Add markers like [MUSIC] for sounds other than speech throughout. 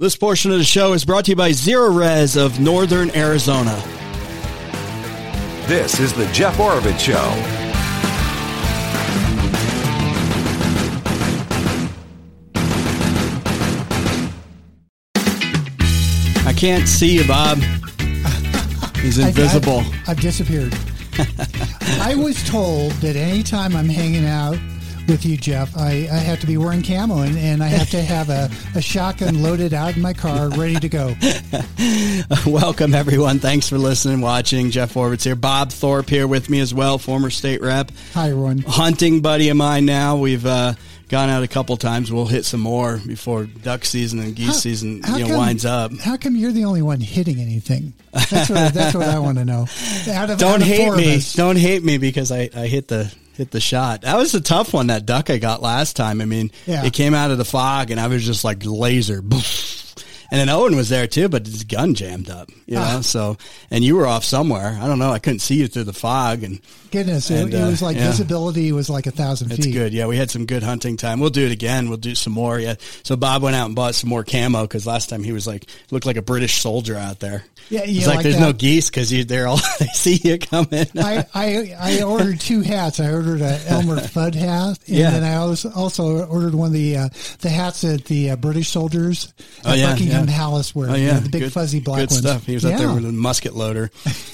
This portion of the show is brought to you by Zero Res of Northern Arizona. This is the Jeff Oravits Show. I can't see you, Bob. He's invisible. I've, I've disappeared. [LAUGHS] I was told that anytime I'm hanging out with you, Jeff, I, I have to be wearing camo and, and I have to have a, a shotgun loaded out in my car, ready to go. [LAUGHS] Welcome, everyone. Thanks for listening, and watching. Jeff Oravits here. Bob Thorpe here with me as well, former state rep. Hi, everyone. Hunting buddy of mine now. We've uh, gone out a couple times. We'll hit some more before duck season and geese How- season how you know, come- winds up. How come you're the only one hitting anything? That's what, that's what I want to know. [LAUGHS] Of, Don't hate me. Don't hate me because I, I hit the hit the shot. That was a tough one. That duck I got last time. I mean, Yeah. it came out of the fog and I was just like laser. And then Owen was there too, but his gun jammed up, you know. Ah. So, and you were off somewhere. I don't know. I couldn't see you through the fog, and Goodness, it, And, it uh, was like yeah. visibility was like a thousand it's feet. good. Yeah, we had some good hunting time. We'll do it again. We'll do some more. Yeah. So Bob went out and bought some more camo because last time he was like looked like a British soldier out there. Yeah, yeah, like, like there's no geese because they're all [LAUGHS] they see you coming. [LAUGHS] I, I I ordered two hats. I ordered a Elmer [LAUGHS] Fudd hat, and Yeah. then I also also ordered one of the uh, the hats that the uh, British soldiers at Oh, yeah, Buckingham yeah. Palace wear. Oh you yeah, know, the big good, fuzzy black good ones. stuff. He was out there with a musket loader,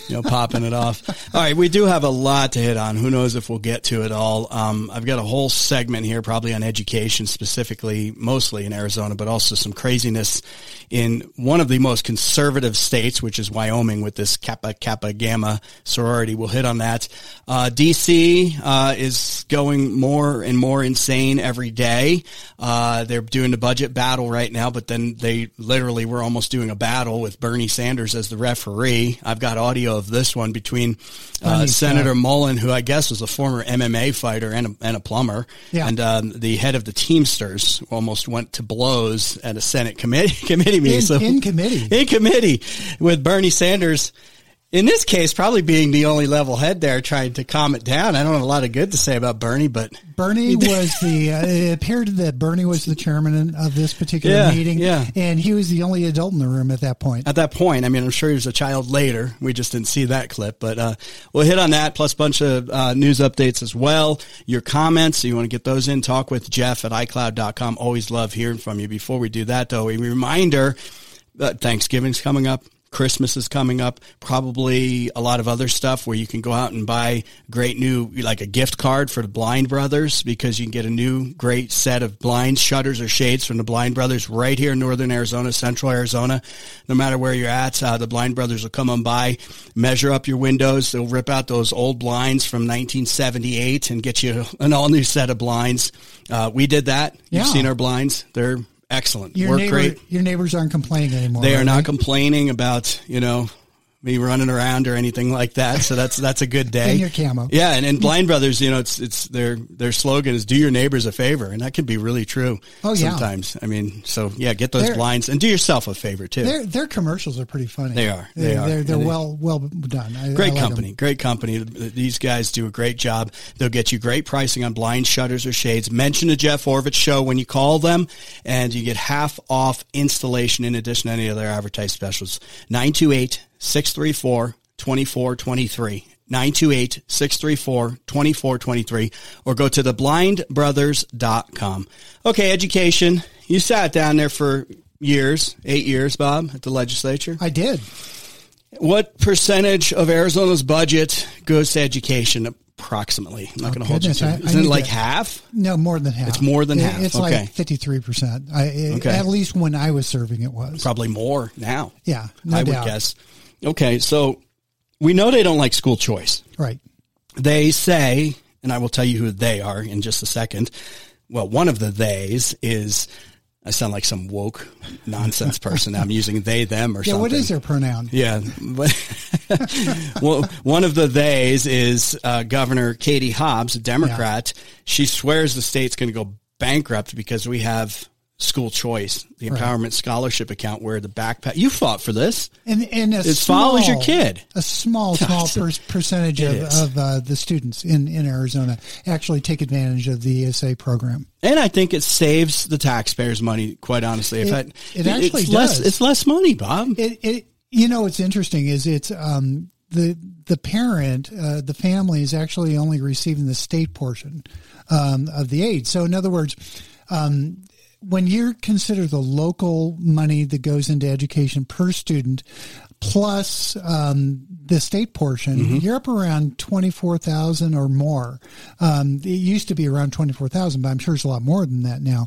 you know, popping it off. All right, we do have a lot to hit on. Who knows if we'll get to it all? Um, I've got a whole segment here, probably on education, specifically, mostly in Arizona, but also some craziness in one of the most conservative states, which is Wyoming, with this Kappa Kappa Gamma sorority. We'll hit on that. Uh, DC uh, is going more and more insane every day. Uh, they're doing the budget battle right now, but then they literally were almost doing a battle with Bernie Sanders as the referee. I've got audio of this one between uh, Senator. Mullin, who I guess was a former MMA fighter and a, and a plumber, Yeah. and um, the head of the Teamsters almost went to blows at a Senate committee [LAUGHS] committee meeting. in, so in committee. in committee with Bernie Sanders. In this case, probably being the only level head there, trying to calm it down. I don't have a lot of good to say about Bernie, but Bernie [LAUGHS] was the. Uh, it appeared that Bernie was the chairman of this particular Yeah, meeting, yeah. and he was the only adult in the room at that point. at that point, I mean, I'm sure he was a child later. We just didn't see that clip, but uh, we'll hit on that plus a bunch of uh, news updates as well. Your comments, you want to get those in, talk with Jeff at iCloud.com. Always love hearing from you. Before we do that, though, a reminder that Thanksgiving's coming up. Christmas is coming up, probably a lot of other stuff where you can go out and buy great new, like a gift card for the Blind Brothers because you can get a new great set of blinds, shutters, or shades from the Blind Brothers right here in Northern Arizona, Central Arizona. No matter where you're at, uh, the Blind Brothers will come on by, measure up your windows. They'll rip out those old blinds from 1978 and get you an all new set of blinds. Uh, we did that. Yeah. You've seen our blinds. They're excellent. Your Work neighbor, great. your neighbors aren't complaining anymore. They are right? not complaining about, you know, me running around or anything like that. So that's that's a good [LAUGHS] day. In your camo. Yeah, and in Blind Brothers, you know, it's it's their their slogan is "Do your neighbors a favor," and that can be really true. Oh, yeah. sometimes. I mean, so yeah, get those They're- blinds and do yourself a favor too. Their their commercials are pretty funny. They are. They They're. They're, they're they- well well done. I, I Great like 'em. company, great company. These guys do a great job. They'll get you great pricing on blind shutters or shades. Mention the Jeff Oravits show when you call them and you get half off installation in addition to any of their advertised specials. 928-634-2423. 928-634-2423 or go to theblindbrothers.com. Okay, education. You sat down there for years, eight years, Bob, at the legislature. I did. What percentage of Arizona's budget goes to education? Approximately. I'm not oh, going to hold you to I- it. I Isn't it like to- half? No, more than half. It's more than It- half. It's Okay. like fifty three percent. Okay. At least when I was serving, it was. Probably more now. Yeah, no I doubt. would guess. Okay, so we know they don't like school choice. Right. They say, and I will tell you who they are in just a second. Well, one of the theys is, I sound like some woke nonsense person. I'm using they, them, or [LAUGHS] Yeah. something. What is their pronoun? Yeah. but- [LAUGHS] well, one of the theys is uh, Governor Katie Hobbs, a Democrat. She swears the state's going to go bankrupt because we have school choice, the empowerment scholarship account where the backpack, you fought for this. And and It small, follows your kid. A small [LAUGHS] small per- percentage of, of uh, the students in in Arizona actually take advantage of the ESA program. And I think it saves the taxpayers money, quite honestly. If It- I- it actually it's less, does. it's less money, Bob. It, it you know what's interesting is it's um the the parent uh, the family is actually only receiving the state portion um, of the aid. So in other words, um, when you consider the local money that goes into education per student plus um, the state portion, you're up around twenty four thousand or more. Um, it used to be around twenty four thousand, but I'm sure it's a lot more than that now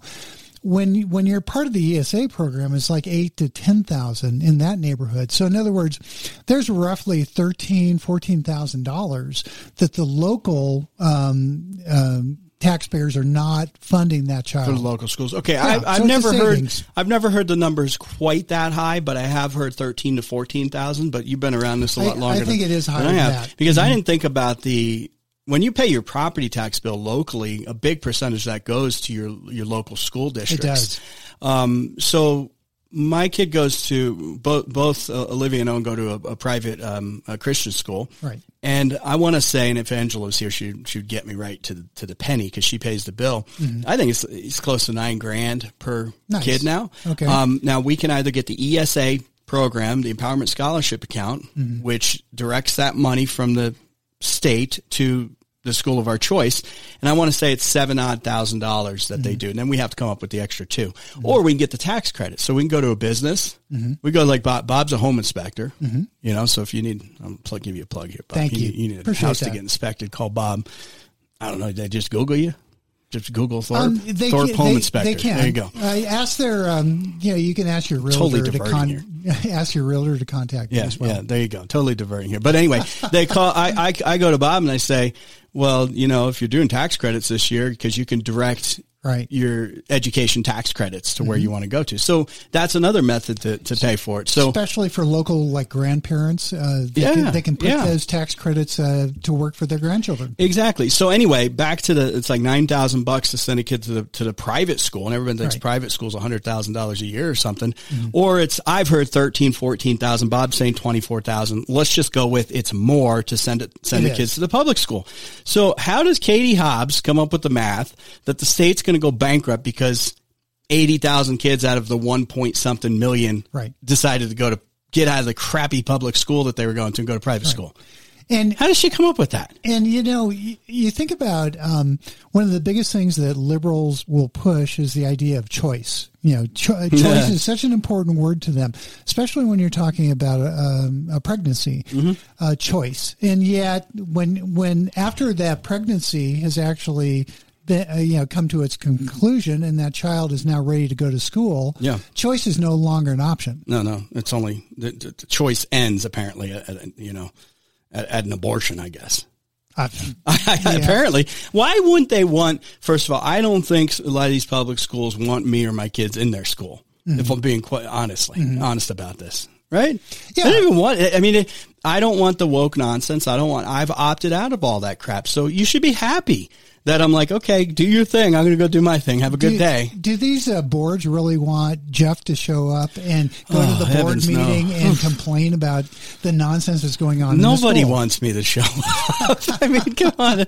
when when you're part of the ESA program, it's like eight to ten thousand in that neighborhood. So in other words, there's roughly thirteen, fourteen thousand dollars that the local um, um, taxpayers are not funding that child for the local schools. Okay, Yeah, I, so I've it's a never heard. I've never heard the numbers quite that high, but I have heard thirteen to fourteen thousand. But you've been around this a lot I longer. I think than, it is higher than I have that. because Mm-hmm. I didn't think about the when you pay your property tax bill locally. A big percentage of that goes to your your local school districts. does. Um, so my kid goes to both both uh, Olivia and Owen go to a, a private um, a Christian school, Right. And I want to say, and if Angela was here, she she would get me right to the, to the penny because she pays the bill. I think it's it's close to nine grand per Mm-hmm. Nice. kid now. Okay. Um, now we can either get the ESA program, the Empowerment Scholarship account, Mm-hmm. which directs that money from the state to the school of our choice. And I want to say it's seven odd thousand dollars that Mm-hmm. they do. And then we have to come up with the extra 2 Or we can get the tax credit. So we can go to a business. Mm-hmm. We go like Bob, Bob's a home inspector, you know, so if you need, I'm plug, give you a plug here, Bob. Thank you. need- You need a Appreciate house to get inspected, call Bob. I don't know. Did they just Google you? Just Google Thorpe, Um, they Thorpe Home they, Inspector. They can. There you go. Uh, ask their, um, you know, you can ask your realtor Totally to con- [LAUGHS] ask your realtor to contact Yeah, you as well. yeah. There you go. Totally diverting here. But anyway, they call. I, I I go to Bob and I say, well, you know, if you're doing tax credits this year, because you can direct Right. your education tax credits to where you want to go to. So that's another method to, to pay for it. So especially for local like grandparents, uh, they, Yeah, can, they can put yeah. those tax credits uh, to work for their grandchildren. Exactly. So anyway, back to the it's like nine thousand bucks to send a kid to the to the private school, and everyone thinks Right. private school's a hundred thousand dollars a year or something. Or it's I've heard thirteen, fourteen thousand. Bob's saying twenty four thousand. Let's just go with it's more to send it send It the kids to the public school. So how does Katie Hobbs come up with the math that the state's going to go bankrupt because eighty thousand kids out of the one point something million Right. decided to go to get out of the crappy public school that they were going to and go to private school? And How does she come up with that? and you know, you, you think about um, one of the biggest things that liberals will push is the idea of choice. You know, cho- [LAUGHS] choice is such an important word to them, especially when you're talking about a, um, a pregnancy. Uh, choice, and yet when when after that pregnancy has actually uh, you know come to its conclusion, and that child is now ready to go to school, Yeah. choice is no longer an option. No, no, it's only the, the choice ends apparently at, at you know at, at an abortion, I guess. Uh, [LAUGHS] Apparently, why wouldn't they want? First of all, I don't think a lot of these public schools want me or my kids in their school. If I'm being quite honestly honest about this, right? Yeah. I don't even want. I mean, I don't want the woke nonsense. I don't want. I've opted out of all that crap. So you should be happy that I'm like, okay, do your thing. I'm going to go do my thing. Have a good do, day. Do these uh, boards really want Jeff to show up and go Oh, to the board heavens, no. meeting and complain about the nonsense that's going on? Nobody wants me to show up. [LAUGHS] I mean, come on.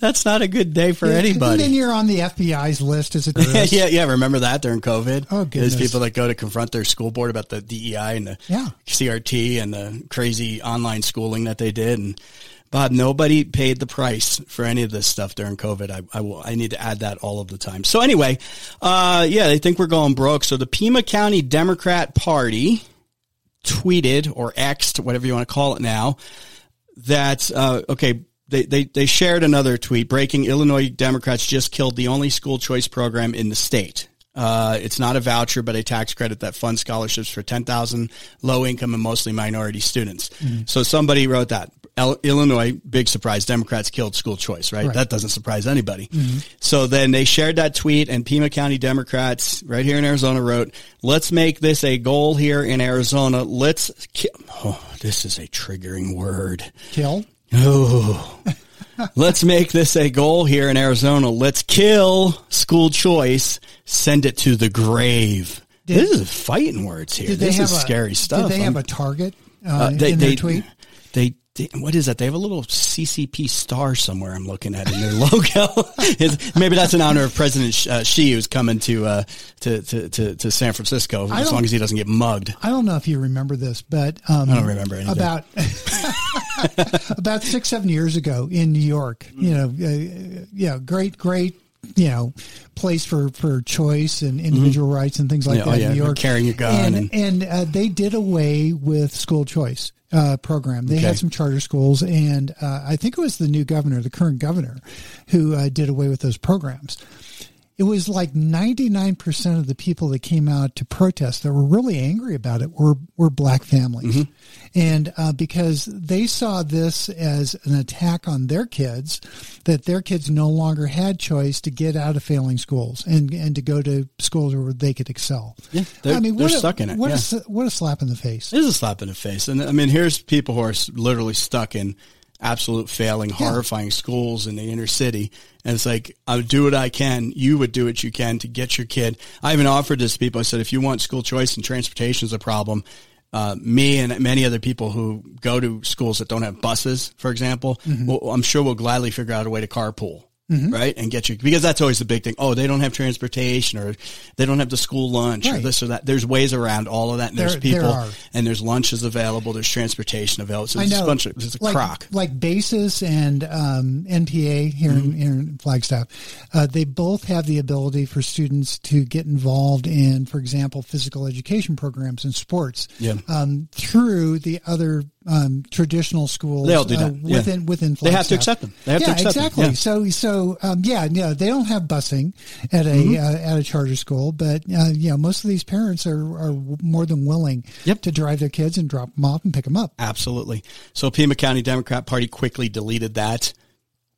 That's not a good day for Yeah, And then you're on the FBI's list as a [LAUGHS] terrorist. yeah, yeah. Remember that during COVID? Oh, goodness. There's people that go to confront their school board about the DEI and the Yeah. CRT and the crazy online schooling that they did. And Bob, nobody paid the price for any of this stuff during COVID. I, I will, I need to add that all of the time. So anyway, uh, yeah, they think we're going broke. So the Pima County Democrat Party tweeted or Xed, whatever you want to call it now, that uh, okay they, they they shared another tweet breaking illinois democrats just killed the only school choice program in the state uh, it's not a voucher but a tax credit that funds scholarships for 10000 low income and mostly minority students so somebody wrote that illinois big surprise democrats killed school choice right, Right. that doesn't surprise anybody so then they shared that tweet and pima county democrats right here in arizona wrote let's make this a goal here in arizona let's kill. oh this is a triggering word Kill. Oh, [LAUGHS] let's make this a goal here in Arizona. Let's kill school choice. Send it to the grave. Did- this is fighting words here. This is a, scary stuff. Did they have a target uh, uh, they, in their they, tweet? They, what is that? They have a little CCP star somewhere. I'm looking at in their [LAUGHS] logo. Maybe that's in honor of President uh, Xi, who's coming to, uh, to, to, to, to San Francisco as long as he doesn't get mugged. I don't know if you remember this, but um, I don't remember anything. about [LAUGHS] about six seven years ago in New York. You know, uh, yeah, great, great. You know, place for for choice and individual rights and things like Mm-hmm. Yeah, oh, that. yeah, in New York, carrying your gun and and, uh, they did away with school choice uh, program. They Okay. had some charter schools, and uh, I think it was the new governor, the current governor, who uh, did away with those programs it was like 99% of the people that came out to protest that were really angry about it were, were black families. Mm-hmm. And uh, because they saw this as an attack on their kids, that their kids no longer had choice to get out of failing schools and, and to go to schools where they could excel. Yeah, they're- they're what a- stuck in it, What, yeah. a, what a slap in the face. It is a slap in the face. And I mean, here's people who are literally stuck in absolute failing, horrifying schools in the inner city. And it's like, I would do what I can. You would do what you can to get your kid. I even offered this to people. I said, if you want school choice and transportation is a problem, uh, me and many other people who go to schools that don't have buses, for example, well, I'm sure we'll gladly figure out a way to carpool. Right. And get you, because that's always the big thing. Oh, they don't have transportation or they don't have the school lunch or this or that. There's ways around all of that. And there's There- there people are. and there's lunches available. There's transportation available. So I it's know. a bunch of, it's a like, crock. Like Basis and um, NPA here, Mm-hmm. in, here in Flagstaff, uh, they both have the ability for students to get involved in, for example, physical education programs and sports Yeah. um, through the other um, traditional schools. They all do uh, that, yeah. within within. They have to accept them. They have to yeah, accept them, exactly. yeah. So so um, yeah, yeah, they don't have busing at a Mm-hmm. uh, at a charter school, but uh, you know most of these parents are are more than willing Yep. to drive their kids and drop them off and pick them up. Absolutely. So Pima County Democrat Party quickly deleted that.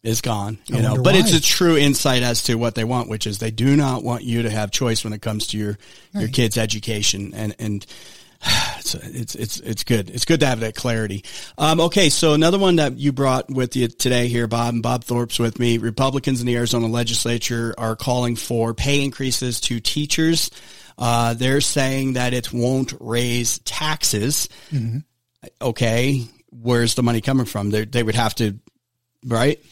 Is gone, you I know, but it's a true insight as to what they want, which is they do not want you to have choice when it comes to your your kids' education, and and [SIGHS] it's it's it's it's good. It's good to have that clarity. Um, okay, so another one that you brought with you today here, Bob, and Bob Thorpe's with me. Republicans in the Arizona legislature are calling for pay increases to teachers. Uh, they're saying that it won't raise taxes. Okay, where's the money coming from? They they would have to, right?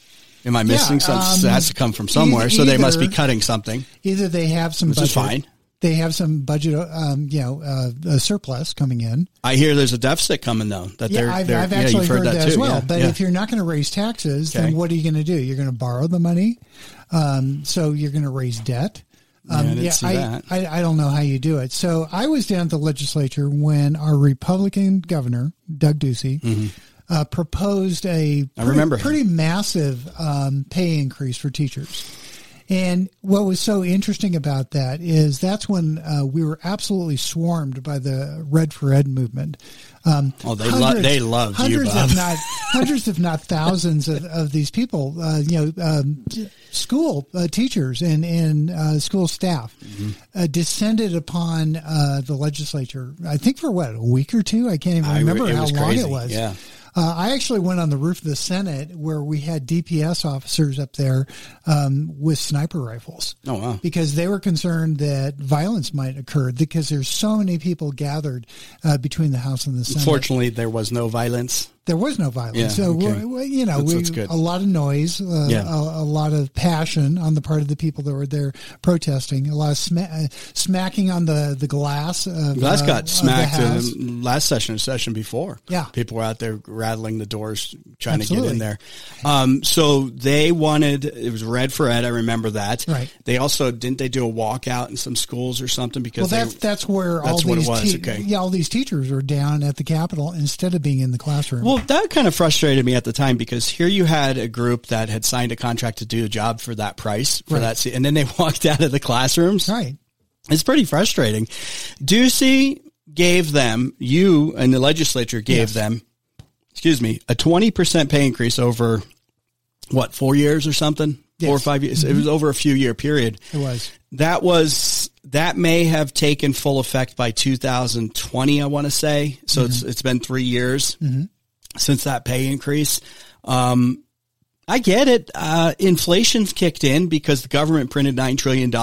Am I missing something? um, it has to come from somewhere, so they must be cutting something. Either they have some Which is fine. They have some budget, um, you know, uh, a surplus coming in. I hear there's a deficit coming though. That they're, Yeah, I've, they're I've yeah, actually you've heard, that, as too. well. Yeah, but yeah. if you're not going to raise taxes, Okay. then what are you going to do? You're going to borrow the money. Um, so you're going to raise debt. Um, Yeah, I see I, that. I, I don't know how you do it. So I was down at the legislature when our Republican governor, Doug Ducey, uh, proposed a Mm-hmm. I remember him. pretty massive um, pay increase for teachers. And what was so interesting about that is that's when uh, we were absolutely swarmed by the Red for Ed movement. Um, Oh, they lo- hundreds- they loved you, hundreds Bob. if not hundreds, if not thousands of, of these people. Uh, you know, um, school uh, teachers and and uh, school staff Mm-hmm. uh, descended upon uh, the legislature. I think for what a week or two. I can't even remember how long it was. Yeah. Uh, I actually went on the roof of the Senate where we had DPS officers up there um, with sniper rifles Oh wow. because they were concerned that violence might occur because there's so many people gathered uh, between the House and the Senate. Fortunately, there was no violence. There was no violence, Yeah, so okay. we- you know, That's- we, that's a lot of noise, uh, Yeah. a, a lot of passion on the part of the people that were there protesting, a lot of sma- uh, smacking on the the glass. Of, Glass uh, got smacked in the last session or session before. Yeah. People were out there rattling the doors trying to get in there. Um, so they wanted, it was red for ed. I remember that. Right. They also, didn't they do a walkout in some schools or something Well, because that's they, that's where all That's it these te- okay. yeah, all these teachers were down at the Capitol instead of being in the classroom. Well, that kind of frustrated me at the time because here you had a group that had signed a contract to do a job for that price for Right. that, se- and then they [LAUGHS] walked out of the classrooms. right. It's pretty frustrating. Ducey gave them, you and the legislature gave Yes. them, excuse me, a 20% pay increase over what, four years or something? Four or Yes. Mm-hmm. five years. It was over a few year period. It was. That was, that may have taken full effect by 2020, I want to say. So it's, Mm-hmm. it's been three years since that pay increase. Um, I get it. Uh, inflation's kicked in because the government printed $9 trillion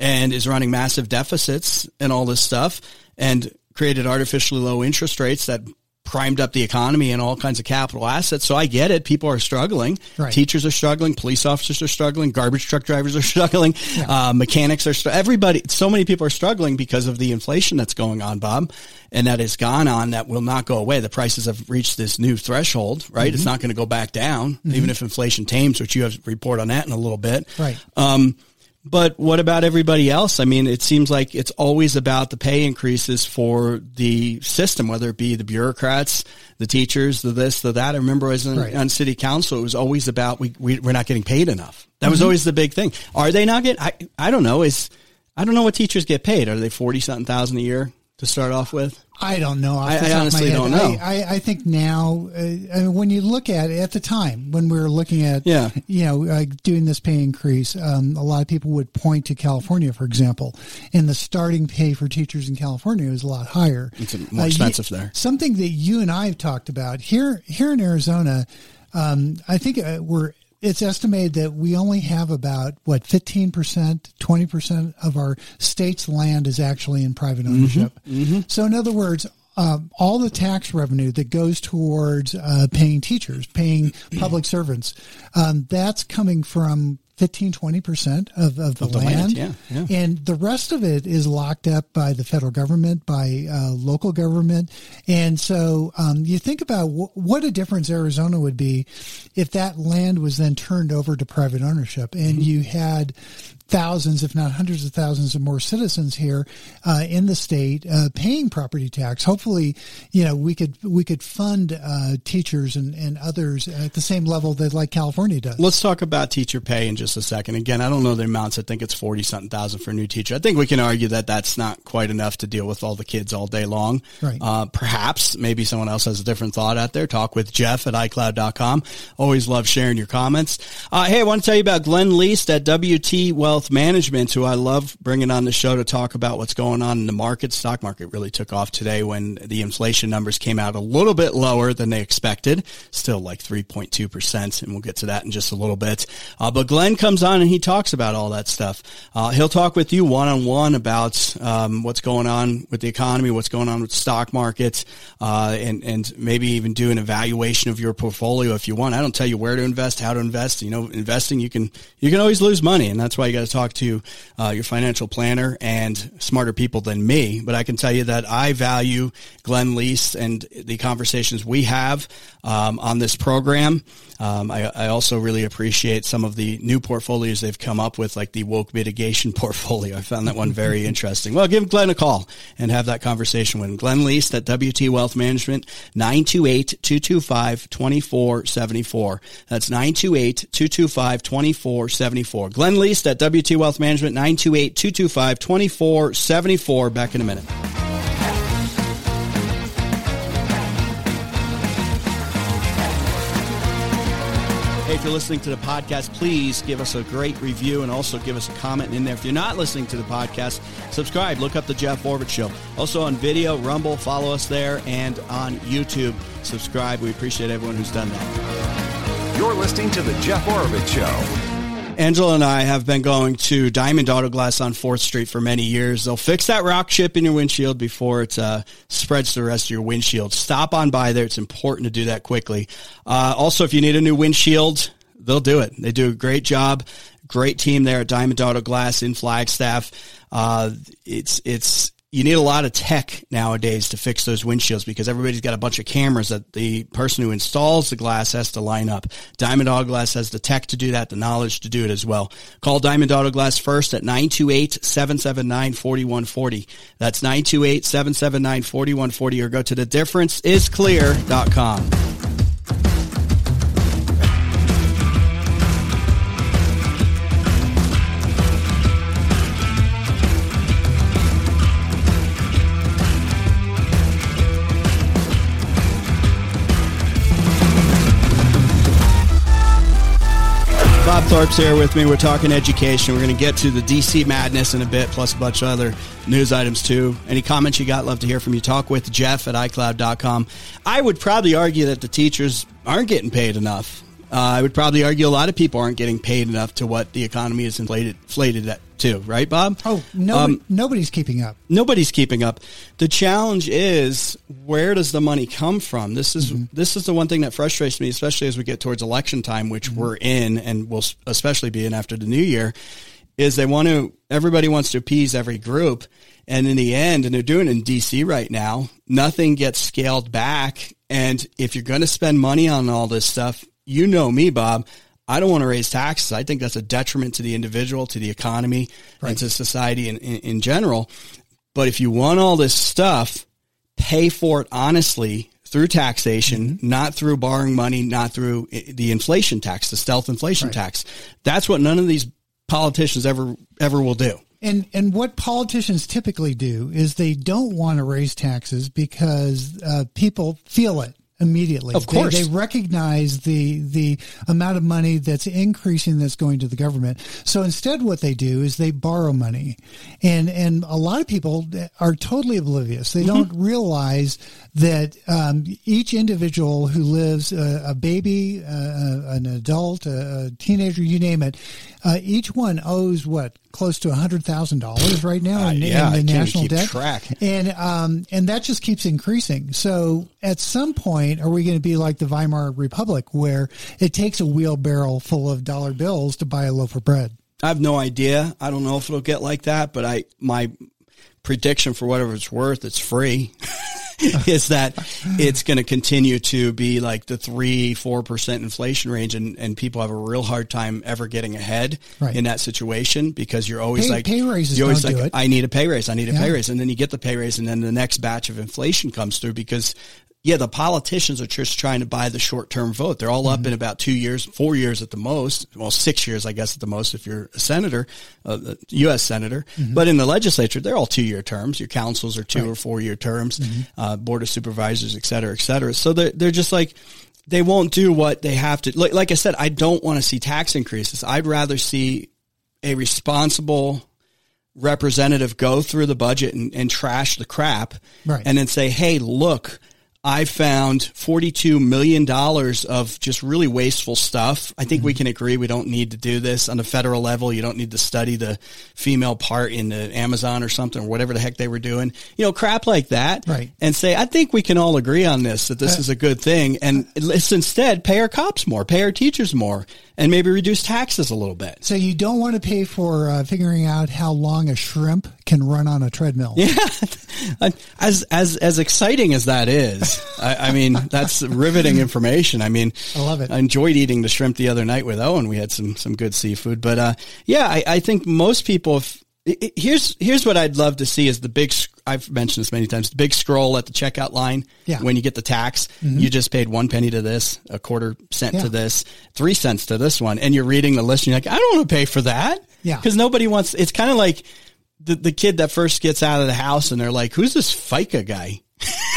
and is running massive deficits and all this stuff and created artificially low interest rates that primed up the economy and all kinds of capital assets. So I get it. People are struggling. Right. Teachers are struggling. Police officers are struggling. Garbage truck drivers are [LAUGHS] struggling. Uh, mechanics are, str- everybody, so many people are struggling because of the inflation that's going on, Bob, and that has gone on that will not go away. The prices have reached this new threshold, right? Mm-hmm. It's not going to go back down, even if inflation tames, which you have report on that in a little bit. Right. Um, but what about everybody else? I mean, it seems like it's always about the pay increases for the system, whether it be the bureaucrats, the teachers, the this, the that. I remember as on, Right. on city council, it was always about we, we we're not getting paid enough. That was mm-hmm. always the big thing. Are they not getting? I I don't know. Is I don't know what teachers get paid. Are they forty something thousand a year to start off with? I don't know. I- I top of my honestly don't know. I, I, I think now, uh, mean, when you look at it at the time when we were looking at, Yeah. you know, uh, doing this pay increase, um, a lot of people would point to California, for example, and the starting pay for teachers in California is a lot higher. It's more Uh, expensive you- there. Something that you and I have talked about here, here in Arizona, um, I think uh, we're. It's estimated that we only have about what fifteen percent, twenty percent of our state's land is actually in private Mm-hmm. ownership. So, in other words, um, all the tax revenue that goes towards uh, paying teachers, paying public servants, um, that's coming from 15, 20% of, of the, Of the land, land. yeah, yeah. And the rest of it is locked up by the federal government, by uh, local government. And so um, you think about w- what a difference Arizona would be if that land was then turned over to private ownership and you had thousands, if not hundreds of thousands of more citizens here uh, in the state uh, paying property tax. Hopefully, you know, we could we could fund uh, teachers and, and others at the same level that like California does. Let's talk about teacher pay in just a second. Again, I don't know the amounts. I think it's 40 something thousand for a new teacher. I think we can argue that that's not quite enough to deal with all the kids all day long. Right. Uh, perhaps maybe someone else has a different thought out there. Talk with Jeff at iCloud.com. Always love sharing your comments. Uh, hey, I want to tell you about Glenn Least at WT Wealth Management, who I love bringing on the show to talk about what's going on in the market. Stock market really took off today when the inflation numbers came out a little bit lower than they expected. Still like 3.2%, and we'll get to that in just a little bit. Uh, but Glenn comes on and he talks about all that stuff. Uh, he'll talk with you one on one about um, what's going on with the economy, what's going on with stock markets, uh, and and maybe even do an evaluation of your portfolio if you want. I don't tell you where to invest, how to invest. You know, investing you can you can always lose money, and that's why you got to talk to uh, your financial planner and smarter people than me. But I can tell you that I value Glenn Lease and the conversations we have um, on this program. Um, I, I also really appreciate some of the new portfolios they've come up with, like the woke mitigation [LAUGHS] portfolio. I found that one very [LAUGHS] interesting. Well, give Glenn a call and have that conversation with him. Glenn Least at WT Wealth Management, 928-225-2474. That's 928-225-2474. Glenn Least at WT Wealth Management, 928-225-2474. Back in a minute. Hey, if you're listening to the podcast, please give us a great review and also give us a comment in there. If you're not listening to the podcast, subscribe. Look up the Jeff Oravits Show. Also on video, Rumble, follow us there, and on YouTube, subscribe. We appreciate everyone who's done that. You're listening to The Jeff Oravits Show. Angela and I have been going to Diamond Auto Glass on 4th Street for many years. They'll fix that rock chip in your windshield before it uh, spreads to the rest of your windshield. Stop on by there. It's important to do that quickly. Uh, also, if you need a new windshield, they'll do it. They do a great job. Great team there at Diamond Auto Glass in Flagstaff. Uh, it's, it's, you need a lot of tech nowadays to fix those windshields because everybody's got a bunch of cameras that the person who installs the glass has to line up. Diamond Auto Glass has the tech to do that, the knowledge to do it as well. Call Diamond Auto Glass first at 928-779-4140. That's 928-779-4140 or go to the Thorpe's here with me. We're talking education. We're going to get to the DC madness in a bit, plus a bunch of other news items too. Any comments you got? Love to hear from you. Talk with Jeff at iCloud.com. I would probably argue that the teachers aren't getting paid enough. Uh, I would probably argue a lot of people aren't getting paid enough to what the economy is inflated, inflated at too, right, Bob? Oh, no, um, nobody's keeping up. Nobody's keeping up. The challenge is where does the money come from? This is mm-hmm. this is the one thing that frustrates me, especially as we get towards election time, which mm-hmm. we're in, and will especially be in after the new year. Is they want to everybody wants to appease every group, and in the end, and they're doing it in DC right now, nothing gets scaled back. And if you're going to spend money on all this stuff, you know me, Bob. I don't want to raise taxes. I think that's a detriment to the individual, to the economy, right. and to society in, in, in general. But if you want all this stuff, pay for it honestly through taxation, mm-hmm. not through borrowing money, not through the inflation tax, the stealth inflation right. tax. That's what none of these politicians ever ever will do. And and what politicians typically do is they don't want to raise taxes because uh, people feel it immediately. Of course, they, they, recognize the the amount of money that's increasing that's going to the government. So instead, what they do is they borrow money, and and a lot of people are totally oblivious. They mm-hmm. don't realize that um, each individual who lives uh, a baby, uh, an adult, a, a, teenager, you name it, uh, each one owes what close to hundred thousand dollars right now in, uh, yeah, in the national debt, track. and um, and that just keeps increasing. So at some point, are we going to be like the Weimar Republic, where it takes a wheelbarrow full of dollar bills to buy a loaf of bread? I have no idea. I don't know if it'll get like that, but I my prediction for whatever it's worth, it's free. [LAUGHS] is that it's going to continue to be like the three, four percent inflation range, and, and people have a real hard time ever getting ahead right. in that situation because you're always pay, like pay raises. You're always like, I need a pay raise, I need a yeah. pay raise, and then you get the pay raise, and then the next batch of inflation comes through because yeah, the politicians are just trying to buy the short term vote. They're all mm-hmm. up in about two years, four years at the most. Well, six years, I guess, at the most if you're a senator, a U.S. senator. Mm-hmm. But in the legislature, they're all two year terms. Your councils are two right. or four year terms, mm-hmm. uh, board of supervisors, et cetera, et cetera. So they're, they're just like, they won't do what they have to. Like, like I said, I don't want to see tax increases. I'd rather see a responsible representative go through the budget and, and trash the crap right. and then say, Hey, look, I found $42 million of just really wasteful stuff. I think mm-hmm. we can agree we don't need to do this on the federal level. You don't need to study the female part in the Amazon or something or whatever the heck they were doing. You know, crap like that. Right. And say, I think we can all agree on this, that this uh, is a good thing. And let's instead pay our cops more, pay our teachers more, and maybe reduce taxes a little bit. So you don't want to pay for uh, figuring out how long a shrimp can run on a treadmill. Yeah, [LAUGHS] as as as exciting as that is, I, I, mean that's riveting information. I mean, I love it. I enjoyed eating the shrimp the other night with Owen. We had some some good seafood, but uh, yeah, I, I think most people. If, here's here's what I'd love to see is the big. I've mentioned this many times. The big scroll at the checkout line. Yeah. When you get the tax, mm-hmm. you just paid one penny to this, a quarter cent yeah. to this, three cents to this one, and you're reading the list. and You're like, I don't want to pay for that. Yeah. Because nobody wants. It's kind of like the the kid that first gets out of the house, and they're like, "Who's this FICA guy?"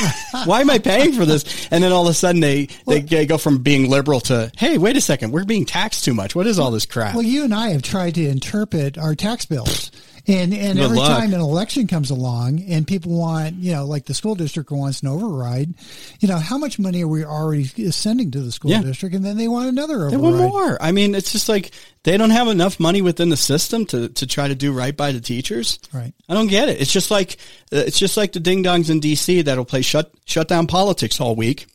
[LAUGHS] Why am I paying for this? And then all of a sudden they, well, they go from being liberal to, hey, wait a second, we're being taxed too much. What is all this crap? Well, you and I have tried to interpret our tax bills. And and Good every luck. time an election comes along and people want, you know, like the school district wants an override, you know, how much money are we already sending to the school yeah. district? And then they want another override. They want more. I mean, it's just like they don't have enough money within the system to, to try to do right by the teachers. Right. I don't get it. It's just like uh, it's just like the ding dongs in D.C. that'll play shut shut down politics all week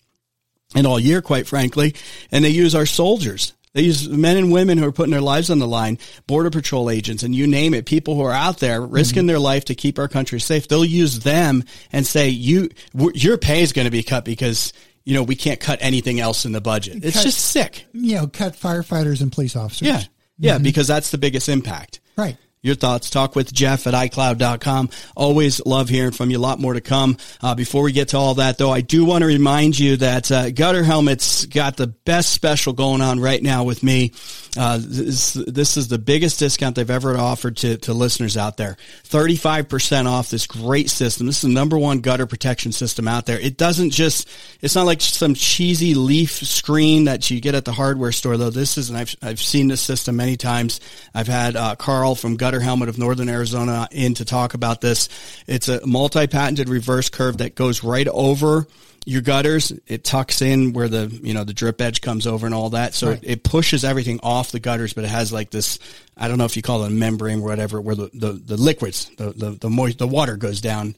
and all year, quite frankly, and they use our soldiers they use men and women who are putting their lives on the line, border patrol agents, and you name it, people who are out there risking mm-hmm. their life to keep our country safe. They'll use them and say, "You, your pay is going to be cut because." You know, we can't cut anything else in the budget. It's cut, just sick. You know, cut firefighters and police officers. Yeah. Yeah, mm-hmm. because that's the biggest impact. Right your thoughts. Talk with Jeff at iCloud.com. Always love hearing from you. A lot more to come. Uh, before we get to all that, though, I do want to remind you that uh, Gutter Helmets got the best special going on right now with me. Uh, this, this, is the biggest discount they've ever offered to, to listeners out there. 35% off this great system. This is the number one gutter protection system out there. It doesn't just, it's not like some cheesy leaf screen that you get at the hardware store, though. This is, and I've, I've seen this system many times. I've had uh, Carl from Gutter Helmet of Northern Arizona in to talk about this. It's a multi-patented reverse curve that goes right over your gutters. It tucks in where the, you know, the drip edge comes over and all that. So Right. it, it pushes everything off the gutters, but it has like this, I don't know if you call it a membrane or whatever, where the, the, the liquids, the, the, the moist, the water goes down,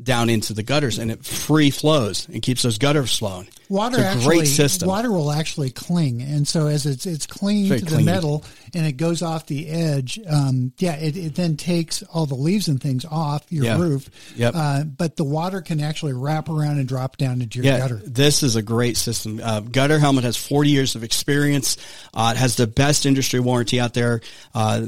down into the gutters and it free flows and keeps those gutters flowing. Water actually, great system. water will actually cling, and so as it's it's clinging to clingy. the metal and it goes off the edge, um, yeah, it, it then takes all the leaves and things off your Yeah. roof. Yep. Uh, but the water can actually wrap around and drop down into your Yeah, gutter. this is a great system. Uh, Gutter Helmet has 40 years of experience. Uh, it has the best industry warranty out there, uh,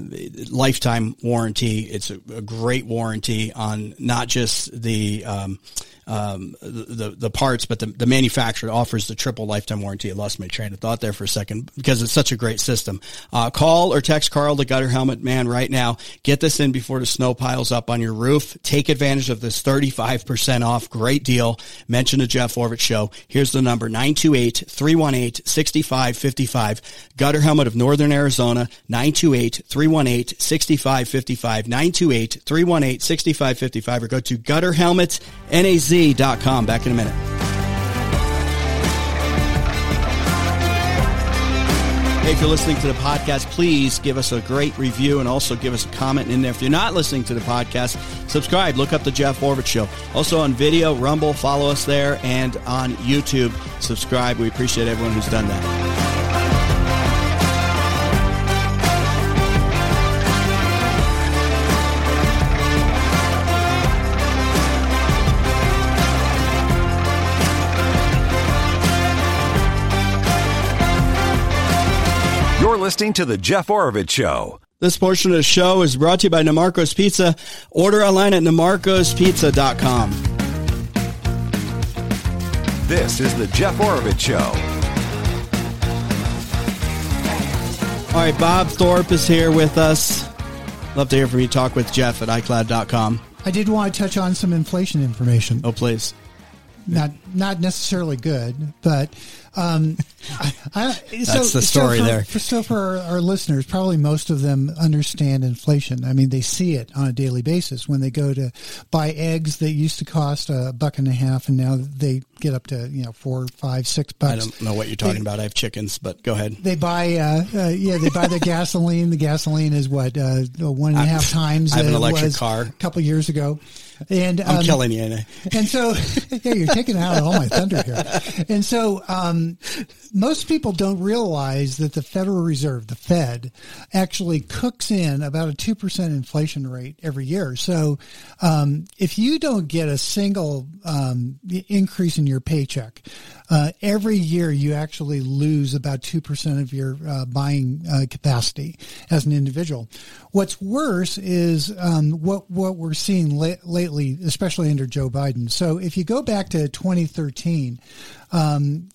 lifetime warranty. It's a, a great warranty on not just the um, um, the the parts, but the, the manufacturer offers the triple lifetime warranty. I lost my train of thought there for a second because it's such a great system. Uh, call or text Carl, the Gutter Helmet Man, right now. Get this in before the snow piles up on your roof. Take advantage of this 35% off. Great deal. Mention the Jeff Oravits Show. Here's the number 928-318-6555. Gutter Helmet of Northern Arizona, 928-318-6555. 928-318-6555 or go to Back in a minute. Hey, if you're listening to the podcast, please give us a great review and also give us a comment in there. If you're not listening to the podcast, subscribe. Look up the Jeff Oravits Show. Also on video, Rumble, follow us there, and on YouTube, subscribe. We appreciate everyone who's done that. Listening to The Jeff Oravits Show. This portion of the show is brought to you by NiMarco's Pizza. Order online at nimarcospizza.com. This is The Jeff Oravits Show. All right, Bob Thorpe is here with us. Love to hear from you. Talk with Jeff at iCloud.com. I did want to touch on some inflation information. Oh, please. Not not necessarily good, but um, [LAUGHS] I, I, That's the story so for, there. For, so for our, our listeners, probably most of them understand inflation. I mean, they see it on a daily basis when they go to buy eggs that used to cost a buck and a half, and now they get up to you know four, five, six bucks. I don't know what you're talking about. I have chickens, but go ahead. They buy, uh, uh, yeah, they buy their [LAUGHS] gasoline. The gasoline is what uh, one and a half times. I have an electric was car. A couple years ago, and I'm um, killing you. and so, [LAUGHS] yeah, you're taking out all my thunder here. And so, um, most people don't realize that the Federal Reserve, the Fed, actually cooks in about a 2% inflation rate every year. So, um, if you don't get a single, um, increase in your paycheck, uh, every year you actually lose about 2% of your uh, buying uh, capacity as an individual. What's worse is um, what, what we're seeing la- lately, especially under Joe Biden. So if you go back to 2013, um,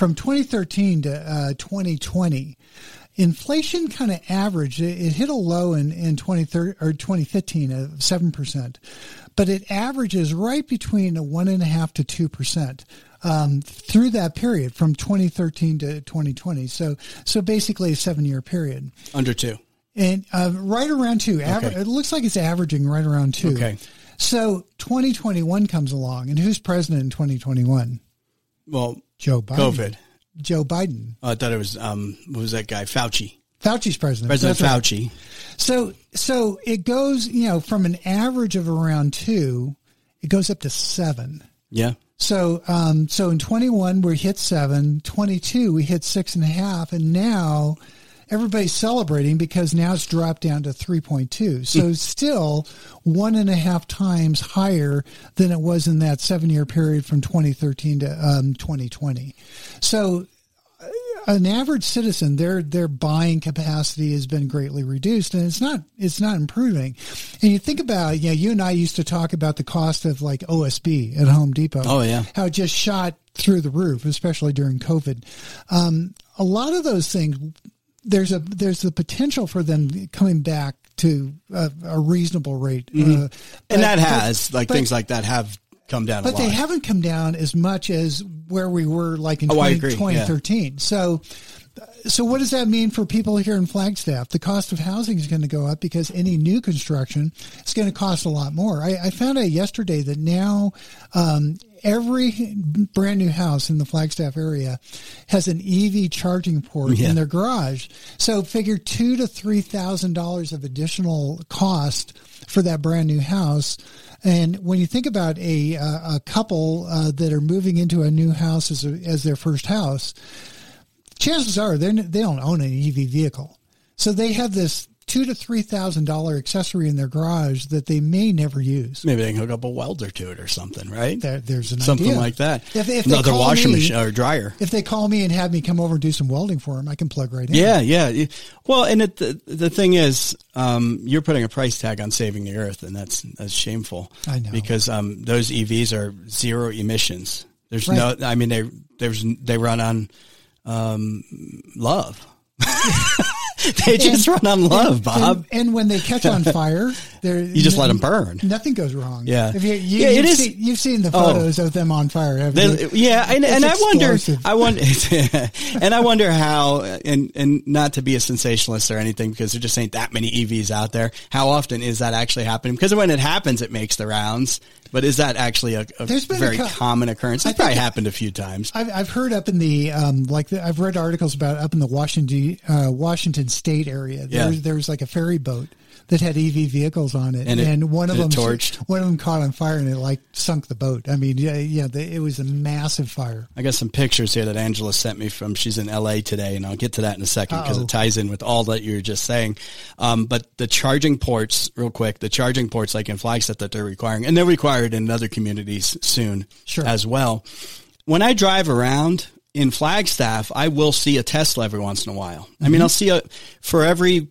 from 2013 to uh, 2020, inflation kind of averaged. It, it hit a low in in 2013 or 2015 of seven percent, but it averages right between a one and a half to two percent. Um, through that period from 2013 to 2020, so so basically a seven-year period, Under two. and uh, right around two. Aver- Okay. It looks like it's averaging right around two. Okay. So 2021 comes along, and who's president in 2021? Well, Joe Biden. COVID. Joe Biden. Oh, I thought it was um, what was that guy? Fauci. Fauci's president. President That's right. Fauci. So so it goes, you know, from an average of around two, it goes up to seven. Yeah. So um so in twenty one we hit seven, 22 we hit six and a half, and now everybody's celebrating because now it's dropped down to three point two. So still one and a half times higher than it was in that seven year period from twenty thirteen to um twenty twenty. So an average citizen, their their buying capacity has been greatly reduced, and it's not it's not improving. And you think about, you know, you and I used to talk about the cost of like OSB at Home Depot. Oh, yeah. how it just shot through the roof, especially during COVID. Um, a lot of those things, there's a there's the potential for them coming back to a, a reasonable rate, uh, but- Mm-hmm. and that but- has like but- things like that have come down a but they haven't come down as much as where we were like in Oh, 20, agree, yeah. 2013. So so what does that mean for people here in Flagstaff? The cost of housing is going to go up because any new construction is going to cost a lot more. I, I found out yesterday that now um, every brand new house in the Flagstaff area has an EV charging port Yeah. in their garage. So figure two to three thousand dollars of additional cost for that brand new house. And when you think about a uh, a couple uh, that are moving into a new house as a, as their first house, chances are they they don't own an EV vehicle, so they have this two to three thousand dollar accessory in their garage that they may never use. Maybe they can hook up a welder to it or something, right? There, there's an something idea. like that. If, if they Another call washing me- machine or dryer. If they call me and have me come over and do some welding for them, I can plug right in. Yeah, yeah. Well, and it, the the thing is, um, you're putting a price tag on saving the earth, and that's that's shameful. I know. because um, those EVs are zero emissions. There's Right. no, I mean, they there's they run on um, love. [LAUGHS] [LAUGHS] they just run on love, Bob. And, and when they catch on [LAUGHS] fire, they're, You just let them burn. Nothing goes wrong. Yeah. If you, you, Yeah, it you've is- Seen, you've seen the Oh. photos of them on fire, haven't They- you? yeah, and, and I wonder. I wonder, [LAUGHS] and I wonder how, and and not to be a sensationalist or anything, because there just ain't that many EVs out there. How often is that actually happening? Because when it happens, it makes the rounds. But is that actually a, a There's been a very common occurrence? I It's probably happened a few times. I've, I've heard up in the um, like the, I've read articles about up in the Washington uh, Washington State area. Yeah. There, there was like a ferry boat that had EV vehicles on it, And it- one of and them torched? one of them caught on fire and it like sunk the boat. I mean, yeah, yeah, it was a massive fire. I got some pictures here that Angela sent me from. She's in LA today, and I'll get to that in a second because it ties in with all that you were just saying. Um, but the charging ports, real quick, the charging ports like in Flagstaff that they're requiring, and they're required in other communities soon Sure. as well. When I drive around in Flagstaff, I will see a Tesla every once in a while. I Mm-hmm. mean, I'll see a for every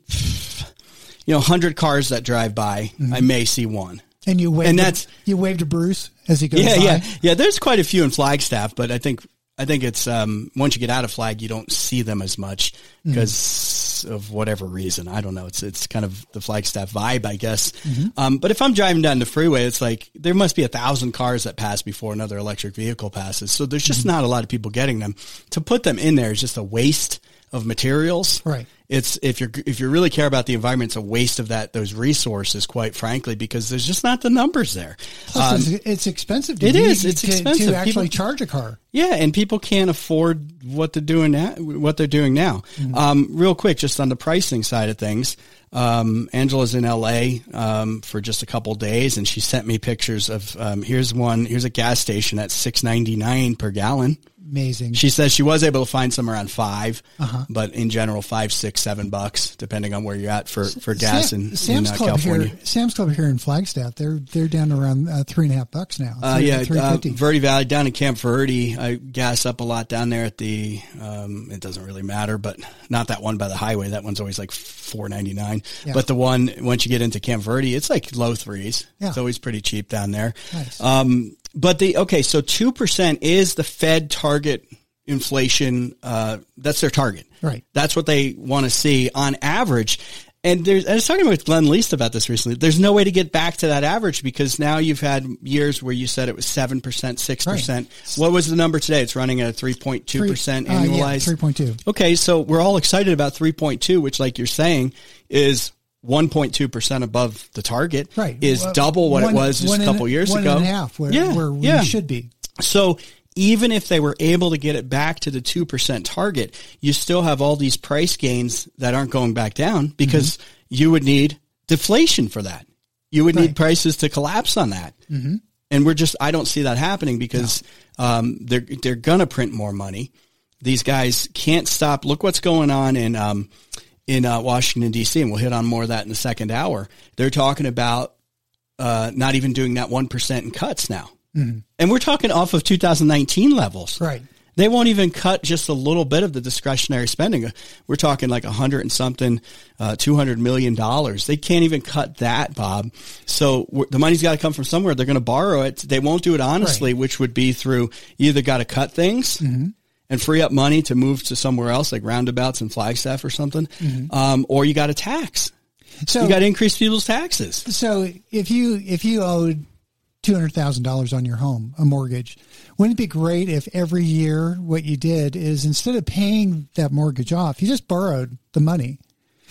you know hundred cars that drive by, Mm-hmm. I may see one. And you waved, And to- that's- you waved to Bruce as he goes Yeah, by. yeah, yeah. There's quite a few in Flagstaff, but I think I think it's um, once you get out of Flag, you don't see them as much because of whatever reason. I don't know. It's it's kind of the Flagstaff vibe, I guess. Um, but if I'm driving down the freeway, it's like there must be a thousand cars that pass before another electric vehicle passes. So there's just not a lot of people getting them. To put them in there is just a waste of materials. Right. It's if you're if you really care about the environment, it's a waste of that those resources, quite frankly, because there's just not the numbers there. Plus, Um, it's, it's expensive. To it is. It's to, expensive. to actually People- charge a car. Yeah, and people can't afford what they're doing now. What they're doing now. Um, real quick, just on the pricing side of things, um, Angela's in LA um, for just a couple days, and she sent me pictures of. Um, here's one. Here's a gas station at six ninety nine per gallon. Amazing. She says she was able to find some around 5 Uh-huh. but in general, five, six, seven bucks, depending on where you're at for, for gas Sam- in, in uh, Club California. here. Sam's Club here in Flagstaff. They're they're down around uh, three and a half bucks now. Uh, yeah, uh, Verde Valley down in Camp Verde. I gas up a lot down there at the. Um, it doesn't really matter, but not that one by the highway. That one's always like four ninety nine. Yeah. But the one once you get into Camp Verde, it's like low threes. Yeah. It's always pretty cheap down there. Nice. Um, but the okay, so two percent is the Fed target inflation. Uh, that's their target. Right. That's what they want to see on average. And there's, I was talking with Glenn Least about this recently. There's no way to get back to that average because now you've had years where you said it was 7%, 6%. What was the number today? It's running at a 3.2% Three- uh, yeah, annualized. three point two. Okay. So we're all excited about 3.2, which like you're saying is 1.2% above the target. Right. Is Well, double what one- it was just one a and- couple years one ago. and a half where, yeah. where yeah. we should be. So even if they were able to get it back to the 2% target, you still have all these price gains that aren't going back down because you would need deflation for that. You would need prices to collapse on that. Mm-hmm. And we're just, I don't see that happening because um, they're, they're going to print more money. These guys can't stop. Look what's going on in, um, in uh, Washington, D.C., and we'll hit on more of that in the second hour. They're talking about uh, not even doing that 1% in cuts now. And we're talking off of 2019 levels. Right. They won't even cut just a little bit of the discretionary spending. We're talking like a hundred and something, uh, two hundred million dollars. They can't even cut that, Bob. So the money's got to come from somewhere. They're going to borrow it. They won't do it honestly, which would be through either got to cut things and free up money to move to somewhere else, like roundabouts and Flagstaff or something, um, or you got to tax. So you got to increase people's taxes. so if you if you owed two hundred thousand dollars on your home, a mortgage. Wouldn't it be great if every year what you did is instead of paying that mortgage off, you just borrowed the money.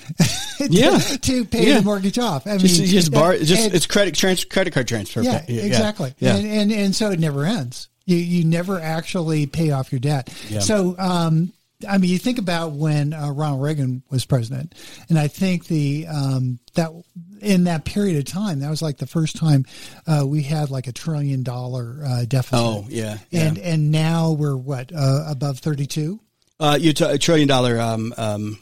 [LAUGHS] to, Yeah. to pay Yeah. the mortgage off. I Just, mean, just bar, just and- it's credit trans, credit card transfer. yeah, pay. exactly. Yeah. And, and and so it never ends. You you never actually pay off your debt. Yeah. So um, I mean, you think about when uh, Ronald Reagan was president, and I think the um, that in that period of time, that was like the first time uh, we had like a trillion dollar uh, deficit. Oh, yeah, yeah. And and now we're what uh, above thirty two. Uh, you t- a trillion dollar um, um,